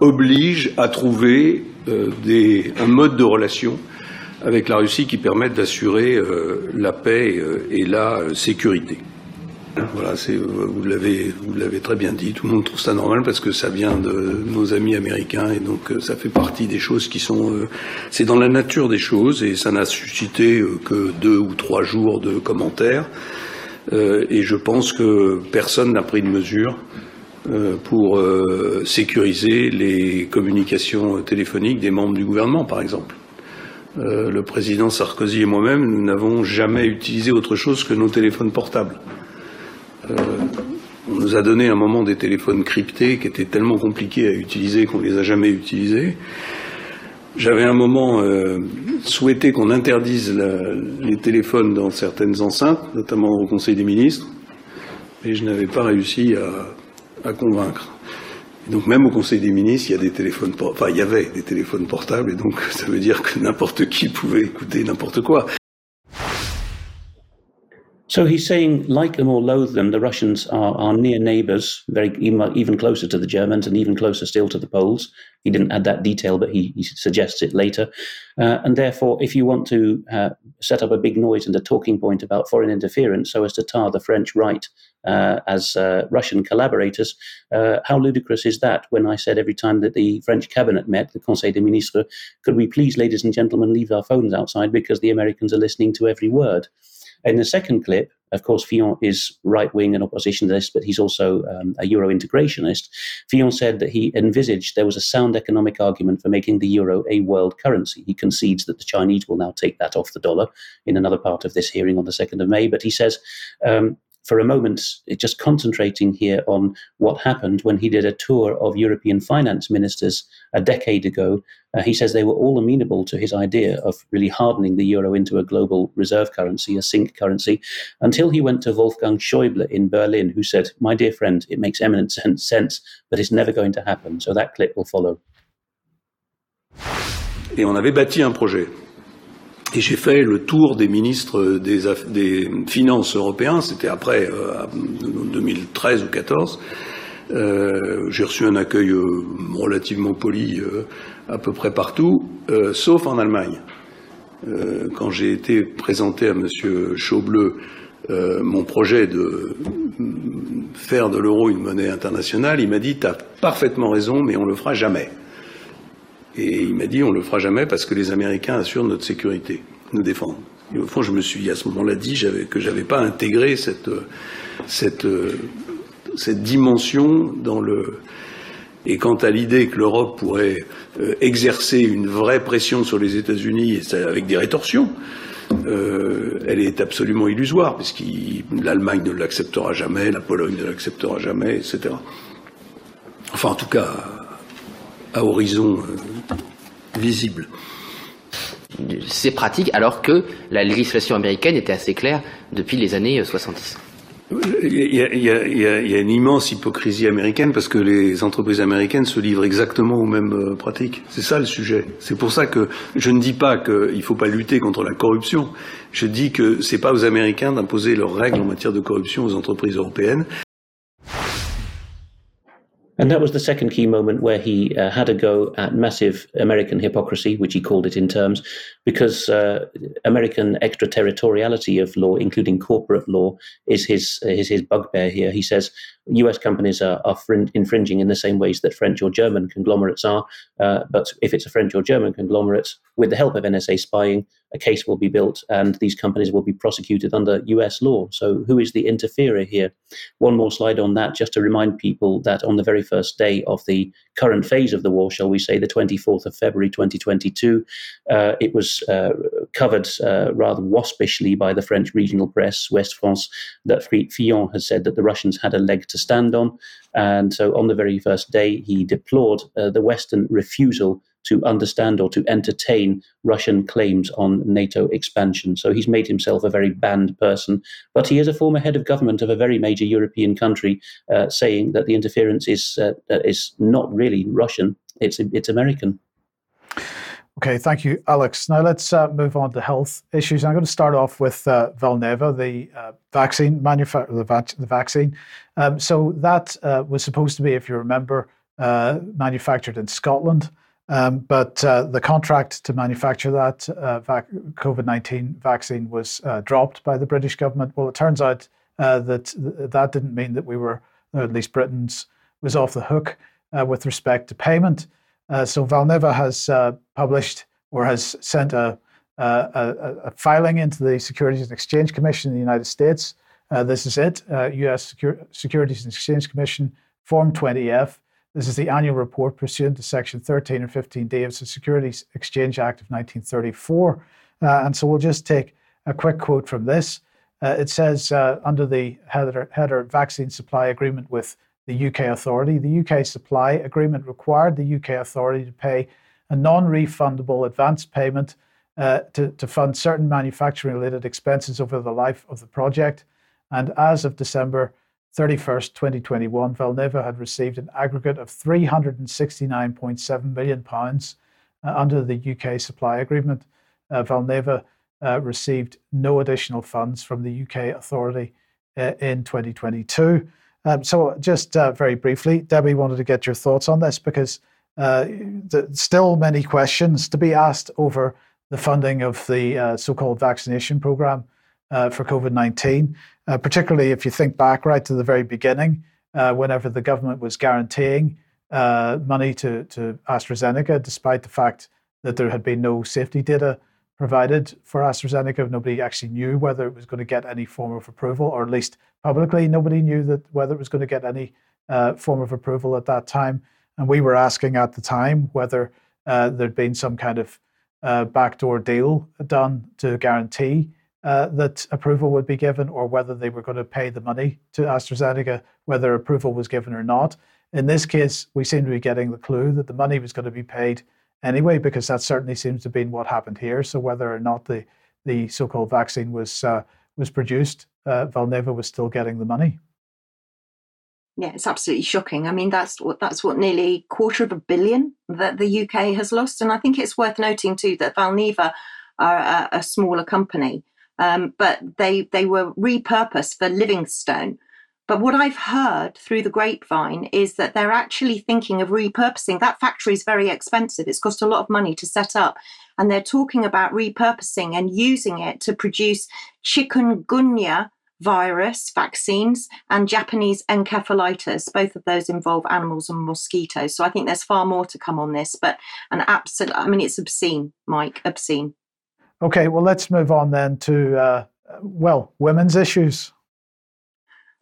oblige à trouver un mode de relation avec la Russie qui permette d'assurer la paix et la sécurité. Voilà, vous l'avez, vous l'avez très bien dit. Tout le monde trouve ça normal parce que ça vient de nos amis américains et donc euh, ça fait partie des choses qui sont, euh, c'est dans la nature des choses et ça n'a suscité euh, que deux ou trois jours de commentaires. et je pense que personne n'a pris de mesures pour sécuriser les communications téléphoniques des membres du gouvernement, par exemple. le président Sarkozy et moi-même, nous n'avons jamais utilisé autre chose que nos téléphones portables. Euh, on nous a donné un moment des téléphones cryptés qui étaient tellement compliqués à utiliser qu'on les a jamais utilisés. J'avais un moment euh, souhaité qu'on interdise les téléphones dans certaines enceintes, notamment au Conseil des ministres, mais je n'avais pas réussi à, convaincre. donc même au Conseil des ministres, il y avait des téléphones portables, et donc ça veut dire que n'importe qui pouvait écouter n'importe quoi. So he's saying, like them or loathe them, the Russians are, are near neighbours, very even, even closer to the Germans and even closer still to the Poles. He didn't add that detail, but he, he suggests it later. Uh, and therefore, if you want to uh, set up a big noise and a talking point about foreign interference so as to tar the French right uh, as uh, Russian collaborators, uh, how ludicrous is that when I said every time that the French cabinet met, the Conseil des ministres, could we please, ladies and gentlemen, leave our phones outside because the Americans are listening to every word? In the second clip, of course, Fillon is right wing and oppositionalist, but he's also um, a Euro integrationist. Fillon said that he envisaged there was a sound economic argument for making the euro a world currency. He concedes that the Chinese will now take that off the dollar in another part of this hearing on the 2nd of May. But he says um, for a moment, just concentrating here on what happened when he did a tour of European finance ministers a decade ago. Uh, he says they were all amenable to his idea of really hardening the euro into a global reserve currency, a sink currency, until he went to Wolfgang Schäuble in Berlin, who said, My dear friend, it makes eminent sense, but it's never going to happen. So that clip will follow. Et on avait bâti un projet Et j'ai fait le tour des ministres des, Finances européens, c'était après 2013 ou 2014. Euh, j'ai reçu un accueil relativement poli à peu près partout, sauf en Allemagne. quand j'ai été présenté à M. Chaubleu euh, mon projet de faire de l'euro une monnaie internationale, il m'a dit, tu as parfaitement raison, mais on le fera jamais. Et il m'a dit, on le fera jamais parce que les Américains assurent notre sécurité, nous défendent. Et au fond, je me suis à ce moment-là dit que j'avais pas intégré cette, cette, cette dimension dans le. Et quant à l'idée que l'Europe pourrait euh, exercer une vraie pression sur les États-Unis avec des rétorsions, euh, elle est absolument illusoire, puisque l'Allemagne ne l'acceptera jamais, la Pologne ne l'acceptera jamais, etc. Enfin, en tout cas, à horizon euh, visible. C'est pratique, alors que la législation américaine était assez claire depuis les années 70. Euh, il y, a, il, y a, il y, a, une immense hypocrisie américaine parce que les entreprises américaines se livrent exactement aux mêmes euh, pratiques. C'est ça le sujet. C'est pour ça que je ne dis pas qu'il ne faut pas lutter contre la corruption. Je dis que c'est pas aux Américains d'imposer leurs règles en matière de corruption aux entreprises européennes. And that was the second key moment where he uh, had a go at massive American hypocrisy, which he called it in terms, because uh, American extraterritoriality of law, including corporate law, is his is his bugbear here. He says US companies are, are infringing in the same ways that French or German conglomerates are, uh, but if it's a French or German conglomerate, with the help of NSA spying, a case will be built and these companies will be prosecuted under US law. So, who is the interferer here? One more slide on that, just to remind people that on the very first day of the current phase of the war, shall we say, the 24th of February 2022, uh, it was uh, covered uh, rather waspishly by the French regional press, West France, that Fillon has said that the Russians had a leg to stand on. And so on the very first day, he deplored uh, the Western refusal to understand or to entertain Russian claims on NATO expansion. So he's made himself a very banned person. But he is a former head of government of a very major European country, uh, saying that the interference is uh, is not really Russian; it's it's American. Okay, thank you, Alex. Now let's uh, move on to health issues. I'm going to start off with uh, Valneva, the uh, vaccine manufacturer, the, the, vaccine. Um, so that uh, was supposed to be, if you remember, uh, manufactured in Scotland. Um, but uh, the contract to manufacture that uh, vac- COVID 19 vaccine was uh, dropped by the British government. Well, it turns out uh, that th- that didn't mean that we were, or at least Britain's, was off the hook uh, with respect to payment. Uh, so Valneva has published or has sent a, a, a, filing into the Securities and Exchange Commission in the United States. this is it US Secur- Securities and Exchange Commission, Form 20F. This is the annual report pursuant to Section 13 or 15D of the Securities Exchange Act of 1934. Uh, and so we'll just take a quick quote from this. Uh, it says uh, under the header, header, vaccine supply agreement with the UK authority, the UK supply agreement required the UK authority to pay a non refundable advance payment uh, to, to fund certain manufacturing related expenses over the life of the project. And as of December 31st, 2021, Valneva had received an aggregate of £369.7 million uh, under the UK supply agreement. Uh, Valneva uh, received no additional funds from the UK authority uh, in 2022. Um, so, just uh, very briefly, Debi wanted to get your thoughts on this because uh, still many questions to be asked over the funding of the so called vaccination program uh, for COVID 19, uh, particularly if you think back right to the very beginning, uh, whenever the government was guaranteeing uh, money to, to AstraZeneca, despite the fact that there had been no safety data provided for AstraZeneca. Nobody actually knew whether it was going to get any form of approval, or at least publicly, nobody knew that whether it was going to get any uh, form of approval at that time. And we were asking at the time whether uh, there'd been some kind of backdoor deal done to guarantee uh, that approval would be given or whether they were going to pay the money to AstraZeneca, whether approval was given or not. In this case, we seem to be getting the clue that the money was going to be paid anyway, because that certainly seems to be what happened here. So whether or not the, the so-called vaccine was uh, was produced, uh, Valneva was still getting the money. Yeah, it's absolutely shocking. I mean, that's what that's what nearly quarter of a billion that the UK has lost, and I think it's worth noting too that Valneva a, a smaller company. Um, but they they were repurposed for Livingston. But what I've heard through the grapevine is that they're actually thinking of repurposing. That factory is very expensive. It's cost a lot of money to set up. And they're talking about repurposing and using it to produce chikungunya virus vaccines and Japanese encephalitis. Both of those involve animals and mosquitoes. So I think there's far more to come on this. But an absolute, I mean, it's obscene, Mike, obscene. Okay, well, let's move on then to, uh, well, women's issues.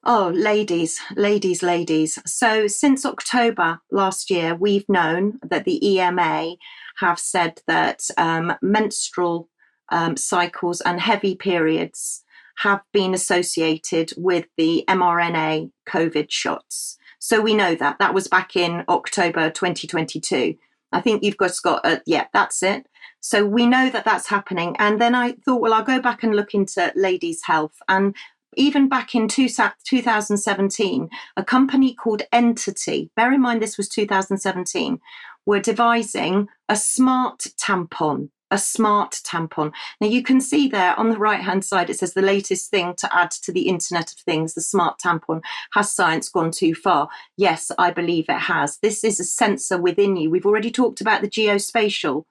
Oh, ladies, ladies, ladies. So, since October last year, we've known that the EMA have said that um, menstrual um, cycles and heavy periods have been associated with the mRNA COVID shots. So, we know that. That was back in October 2022. I think you've just got, a, yeah, that's it. So we know that that's happening. And then I thought, well, I'll go back and look into ladies' health. And even back in 2017, a company called Entity, bear in mind this was 2017, were devising a smart tampon. A smart tampon. Now you can see there on the right hand side, it says the latest thing to add to the Internet of Things, the smart tampon. Has science gone too far? Yes, I believe it has. This is a sensor within you. We've already talked about the geospatial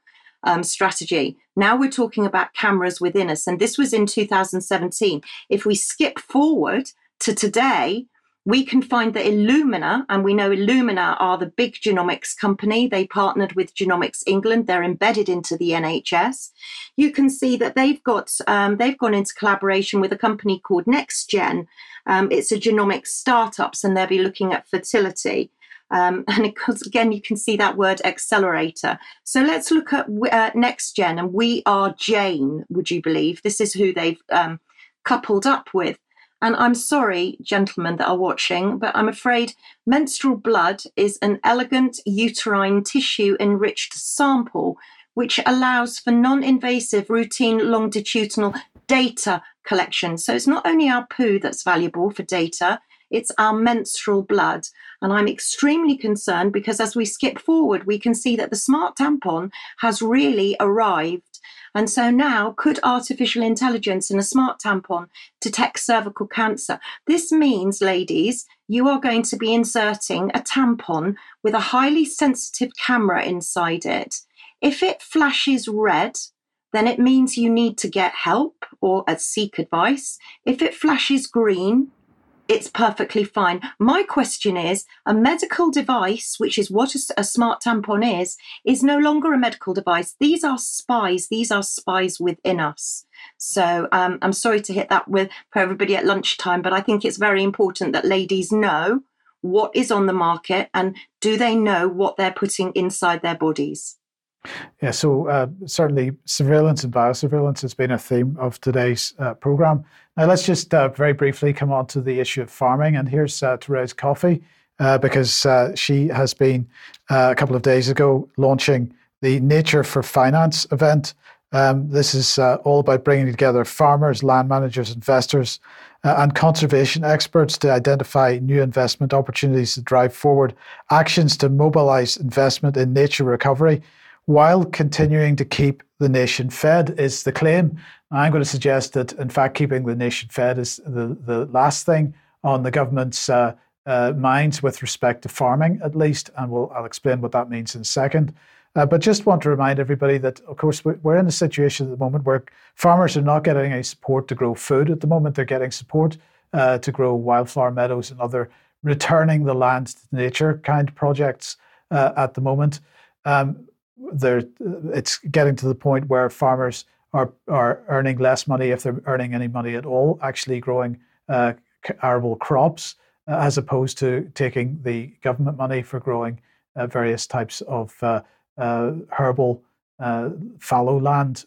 um, strategy. Now we're talking about cameras within us. And this was in 2017. If we skip forward to today, we can find that Illumina, and we know Illumina are the big genomics company. They partnered with Genomics England. They're embedded into the NHS. You can see that they've got um, they've gone into collaboration with a company called NextGen. Um, it's a genomics startups, and they'll be looking at fertility. Um, and because again, you can see that word accelerator. So let's look at uh, next gen, and we are Jane. Would you believe this is who they've um, coupled up with? And I'm sorry, gentlemen that are watching, but I'm afraid menstrual blood is an elegant uterine tissue enriched sample which allows for non invasive routine longitudinal data collection. So it's not only our poo that's valuable for data, it's our menstrual blood. And I'm extremely concerned because as we skip forward, we can see that the smart tampon has really arrived. And so now, could artificial intelligence in a smart tampon detect cervical cancer? This means, ladies, you are going to be inserting a tampon with a highly sensitive camera inside it. If it flashes red, then it means you need to get help or seek advice. If it flashes green, it's perfectly fine. My question is a medical device, which is what a, smart tampon is, is no longer a medical device. These are spies. These are spies within us. So um, I'm sorry to hit that with for everybody at lunchtime, but I think it's very important that ladies know what is on the market and do they know what they're putting inside their bodies. Yeah, so uh, certainly surveillance and biosurveillance has been a theme of today's uh, program. Now, let's just uh, very briefly come on to the issue of farming. And here's uh, Therese Coffey, uh, because uh, she has been uh, a couple of days ago launching the Nature for Finance event. Um, this is all about bringing together farmers, land managers, investors, and conservation experts to identify new investment opportunities to drive forward actions to mobilize investment in nature recovery while continuing to keep the nation fed is the claim. I'm going to suggest that, in fact, keeping the nation fed is the, the last thing on the government's uh, uh, minds with respect to farming, at least, and we'll, I'll explain what that means in a second. Uh, but just want to remind everybody that, of course, we're in a situation at the moment where farmers are not getting any support to grow food. At the moment, they're getting support uh, to grow wildflower meadows and other returning the land to nature kind projects uh, at the moment. Um, there it's getting to the point where farmers are are earning less money if they're earning any money at all, actually growing uh, arable crops uh, as opposed to taking the government money for growing uh, various types of uh, uh, herbal uh, fallow land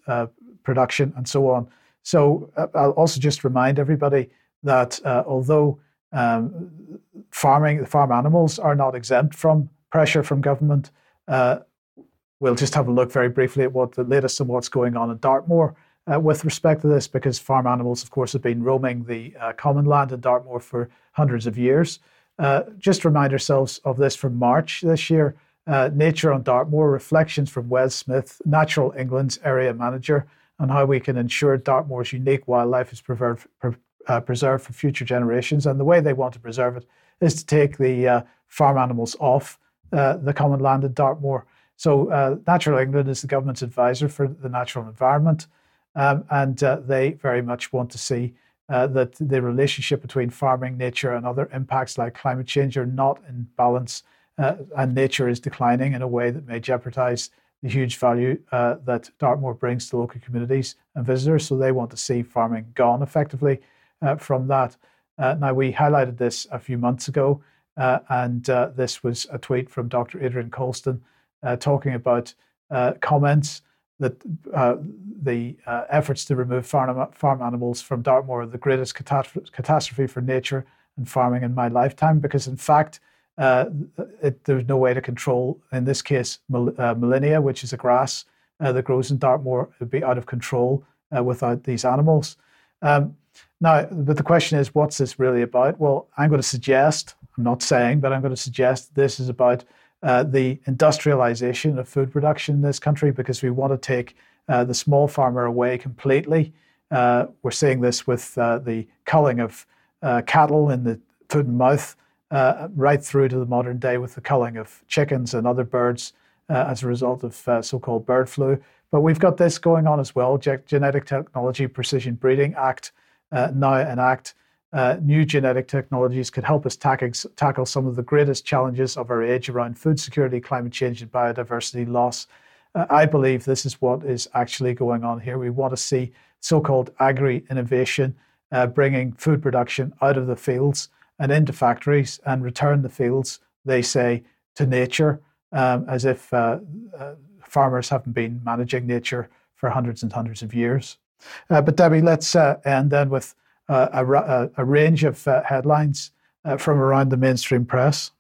production and so on. So I'll also just remind everybody that although um, farming, farm animals are not exempt from pressure from government. Uh, We'll just have a look very briefly at what the latest and what's going on in Dartmoor uh, with respect to this, because farm animals, of course, have been roaming the uh, common land in Dartmoor for hundreds of years. Uh, just remind ourselves of this from March this year. Uh, Nature on Dartmoor, reflections from Wes Smith, Natural England's area manager, on how we can ensure Dartmoor's unique wildlife is preserved, uh, preserved for future generations. And the way they want to preserve it is to take the uh, farm animals off the common land in Dartmoor. So, uh, Natural England is the government's advisor for the natural environment, um, and uh, they very much want to see uh, that the relationship between farming, nature, and other impacts like climate change are not in balance, uh, and nature is declining in a way that may jeopardize the huge value uh, that Dartmoor brings to local communities and visitors. So they want to see farming gone effectively uh, from that. Now, we highlighted this a few months ago, and this was a tweet from Dr. Adrian Colston talking about comments that uh, the uh, efforts to remove farm, farm animals from Dartmoor are the greatest catastrophe for nature and farming in my lifetime because, in fact, uh, it, there's no way to control, in this case, uh, Molinia, which is a grass uh, that grows in Dartmoor. Would be out of control uh, without these animals. Um, now, but the question is, what's this really about? Well, I'm going to suggest, I'm not saying, but I'm going to suggest this is about uh, the industrialization of food production in this country because we want to take uh, the small farmer away completely. Uh, we're seeing this with uh, the culling of uh, cattle in the foot and mouth, right through to the modern day with the culling of chickens and other birds as a result of so called bird flu. But we've got this going on as well Ge- Genetic Technology Precision Breeding Act, now an act uh, new genetic technologies could help us tackle, tackle some of the greatest challenges of our age around food security, climate change, and biodiversity loss. Uh, I believe this is what is actually going on here. We want to see so called agri innovation uh, bringing food production out of the fields and into factories and return the fields, they say, to nature, um, as if uh, uh, farmers haven't been managing nature for hundreds and hundreds of years. Uh, but Debi, let's end then with uh, a, a, range of uh, headlines uh, from around the mainstream press.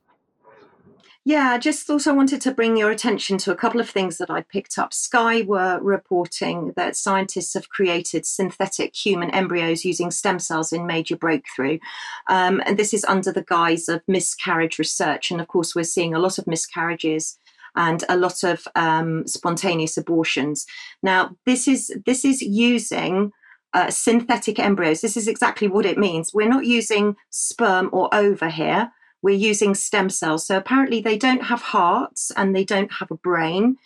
Yeah, I just also wanted to bring your attention to a couple of things that I picked up. Sky were reporting that scientists have created synthetic human embryos using stem cells in major breakthrough. Um, and this is under the guise of miscarriage research. And of course, we're seeing a lot of miscarriages and a lot of um, spontaneous abortions. Now, this is this is using uh, synthetic embryos. This is exactly what it means. We're not using sperm or ova here. We're using stem cells. So apparently they don't have hearts and they don't have a brain,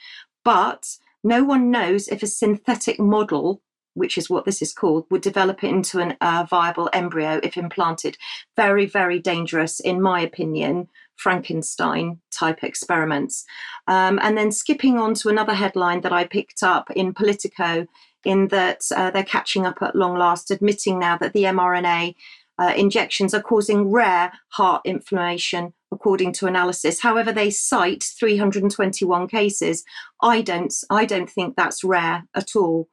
but no one knows if a synthetic model, which is what this is called, would develop into a uh, viable embryo if implanted. Very, very dangerous, in my opinion, Frankenstein type experiments. Um, and then skipping on to another headline that I picked up in Politico in that uh, they're catching up at long last, admitting now that the mRNA uh, injections are causing rare heart inflammation, according to analysis. However, they cite 321 cases. I don't, I don't think that's rare at all.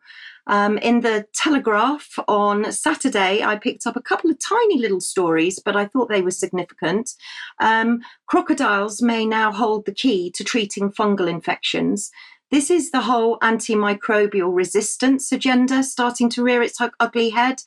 Um, in the Telegraph on Saturday, I picked up a couple of tiny little stories, but I thought they were significant. Um, crocodiles may now hold the key to treating fungal infections. This is the whole antimicrobial resistance agenda starting to rear its ugly head.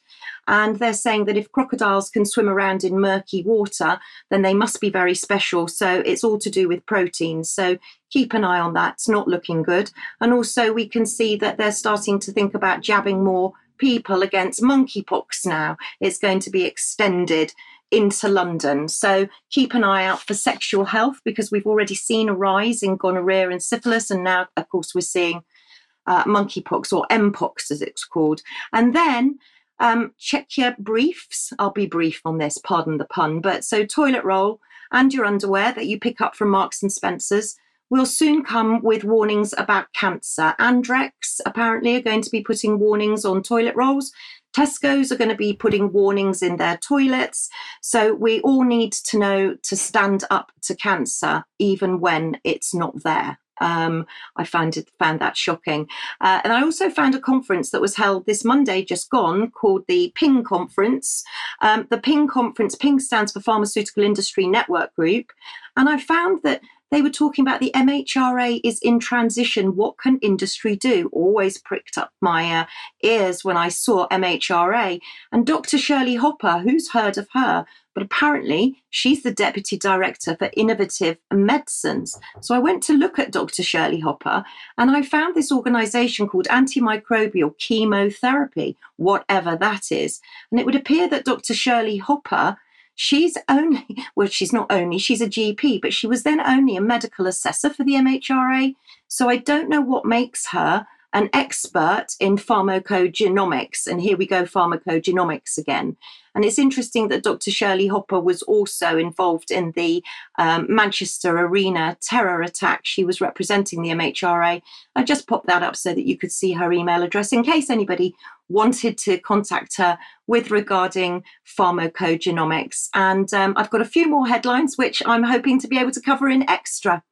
And they're saying that if crocodiles can swim around in murky water, then they must be very special. So it's all to do with proteins. So keep an eye on that. It's not looking good. And also, we can see that they're starting to think about jabbing more people against monkeypox now. It's going to be extended into London. So keep an eye out for sexual health because we've already seen a rise in gonorrhea and syphilis, and now, of course, we're seeing uh, monkeypox or mpox as it's called. And then um, check your briefs. I'll be brief on this, pardon the pun. But so toilet roll and your underwear that you pick up from Marks and Spencers will soon come with warnings about cancer. Andrex apparently are going to be putting warnings on toilet rolls. Tesco's are going to be putting warnings in their toilets. So we all need to know to stand up to cancer, even when it's not there. Um, I found it found that shocking, uh, and I also found a conference that was held this Monday, just gone, called the Ping Conference. Um, the Ping Conference, Ping stands for Pharmaceutical Industry Network Group, and I found that they were talking about the MHRA is in transition. What can industry do? Always pricked up my uh, ears when I saw MHRA. And Dr. Shirley Hopper, who's heard of her? but apparently she's the Deputy Director for Innovative Medicines. So I went to look at Dr. Shirley Hopper and I found this organization called Antimicrobial Chemotherapy, whatever that is. And it would appear that Dr. Shirley Hopper she's only well she's not only she's a gp but she was then only a medical assessor for the mhra so i don't know what makes her an expert in pharmacogenomics. And here we go, pharmacogenomics again. And it's interesting that Dr. Shirley Hopper was also involved in the um, Manchester Arena terror attack. She was representing the MHRA. I just popped that up so that you could see her email address in case anybody wanted to contact her with regarding pharmacogenomics. And um, I've got a few more headlines, which I'm hoping to be able to cover in extra.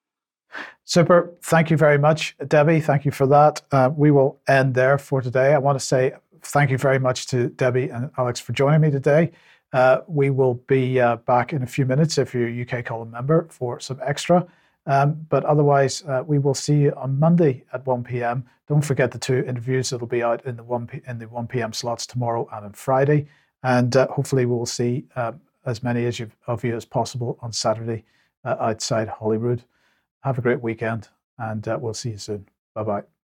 Super. Thank you very much, Debi. Thank you for that. Uh, we will end there for today. I want to say thank you very much to Debi and Alex for joining me today. Uh, we will be uh, back in a few minutes if you're a UK column member for some extra. Um, but otherwise, uh, we will see you on Monday at 1 p.m. Don't forget the two interviews that'll be out in the 1 p- in the 1 p.m. slots tomorrow and on Friday. And uh, hopefully, we will see um, as many as you, of you as possible on Saturday uh, outside Holyrood. Have a great weekend, and uh, we'll see you soon. Bye bye.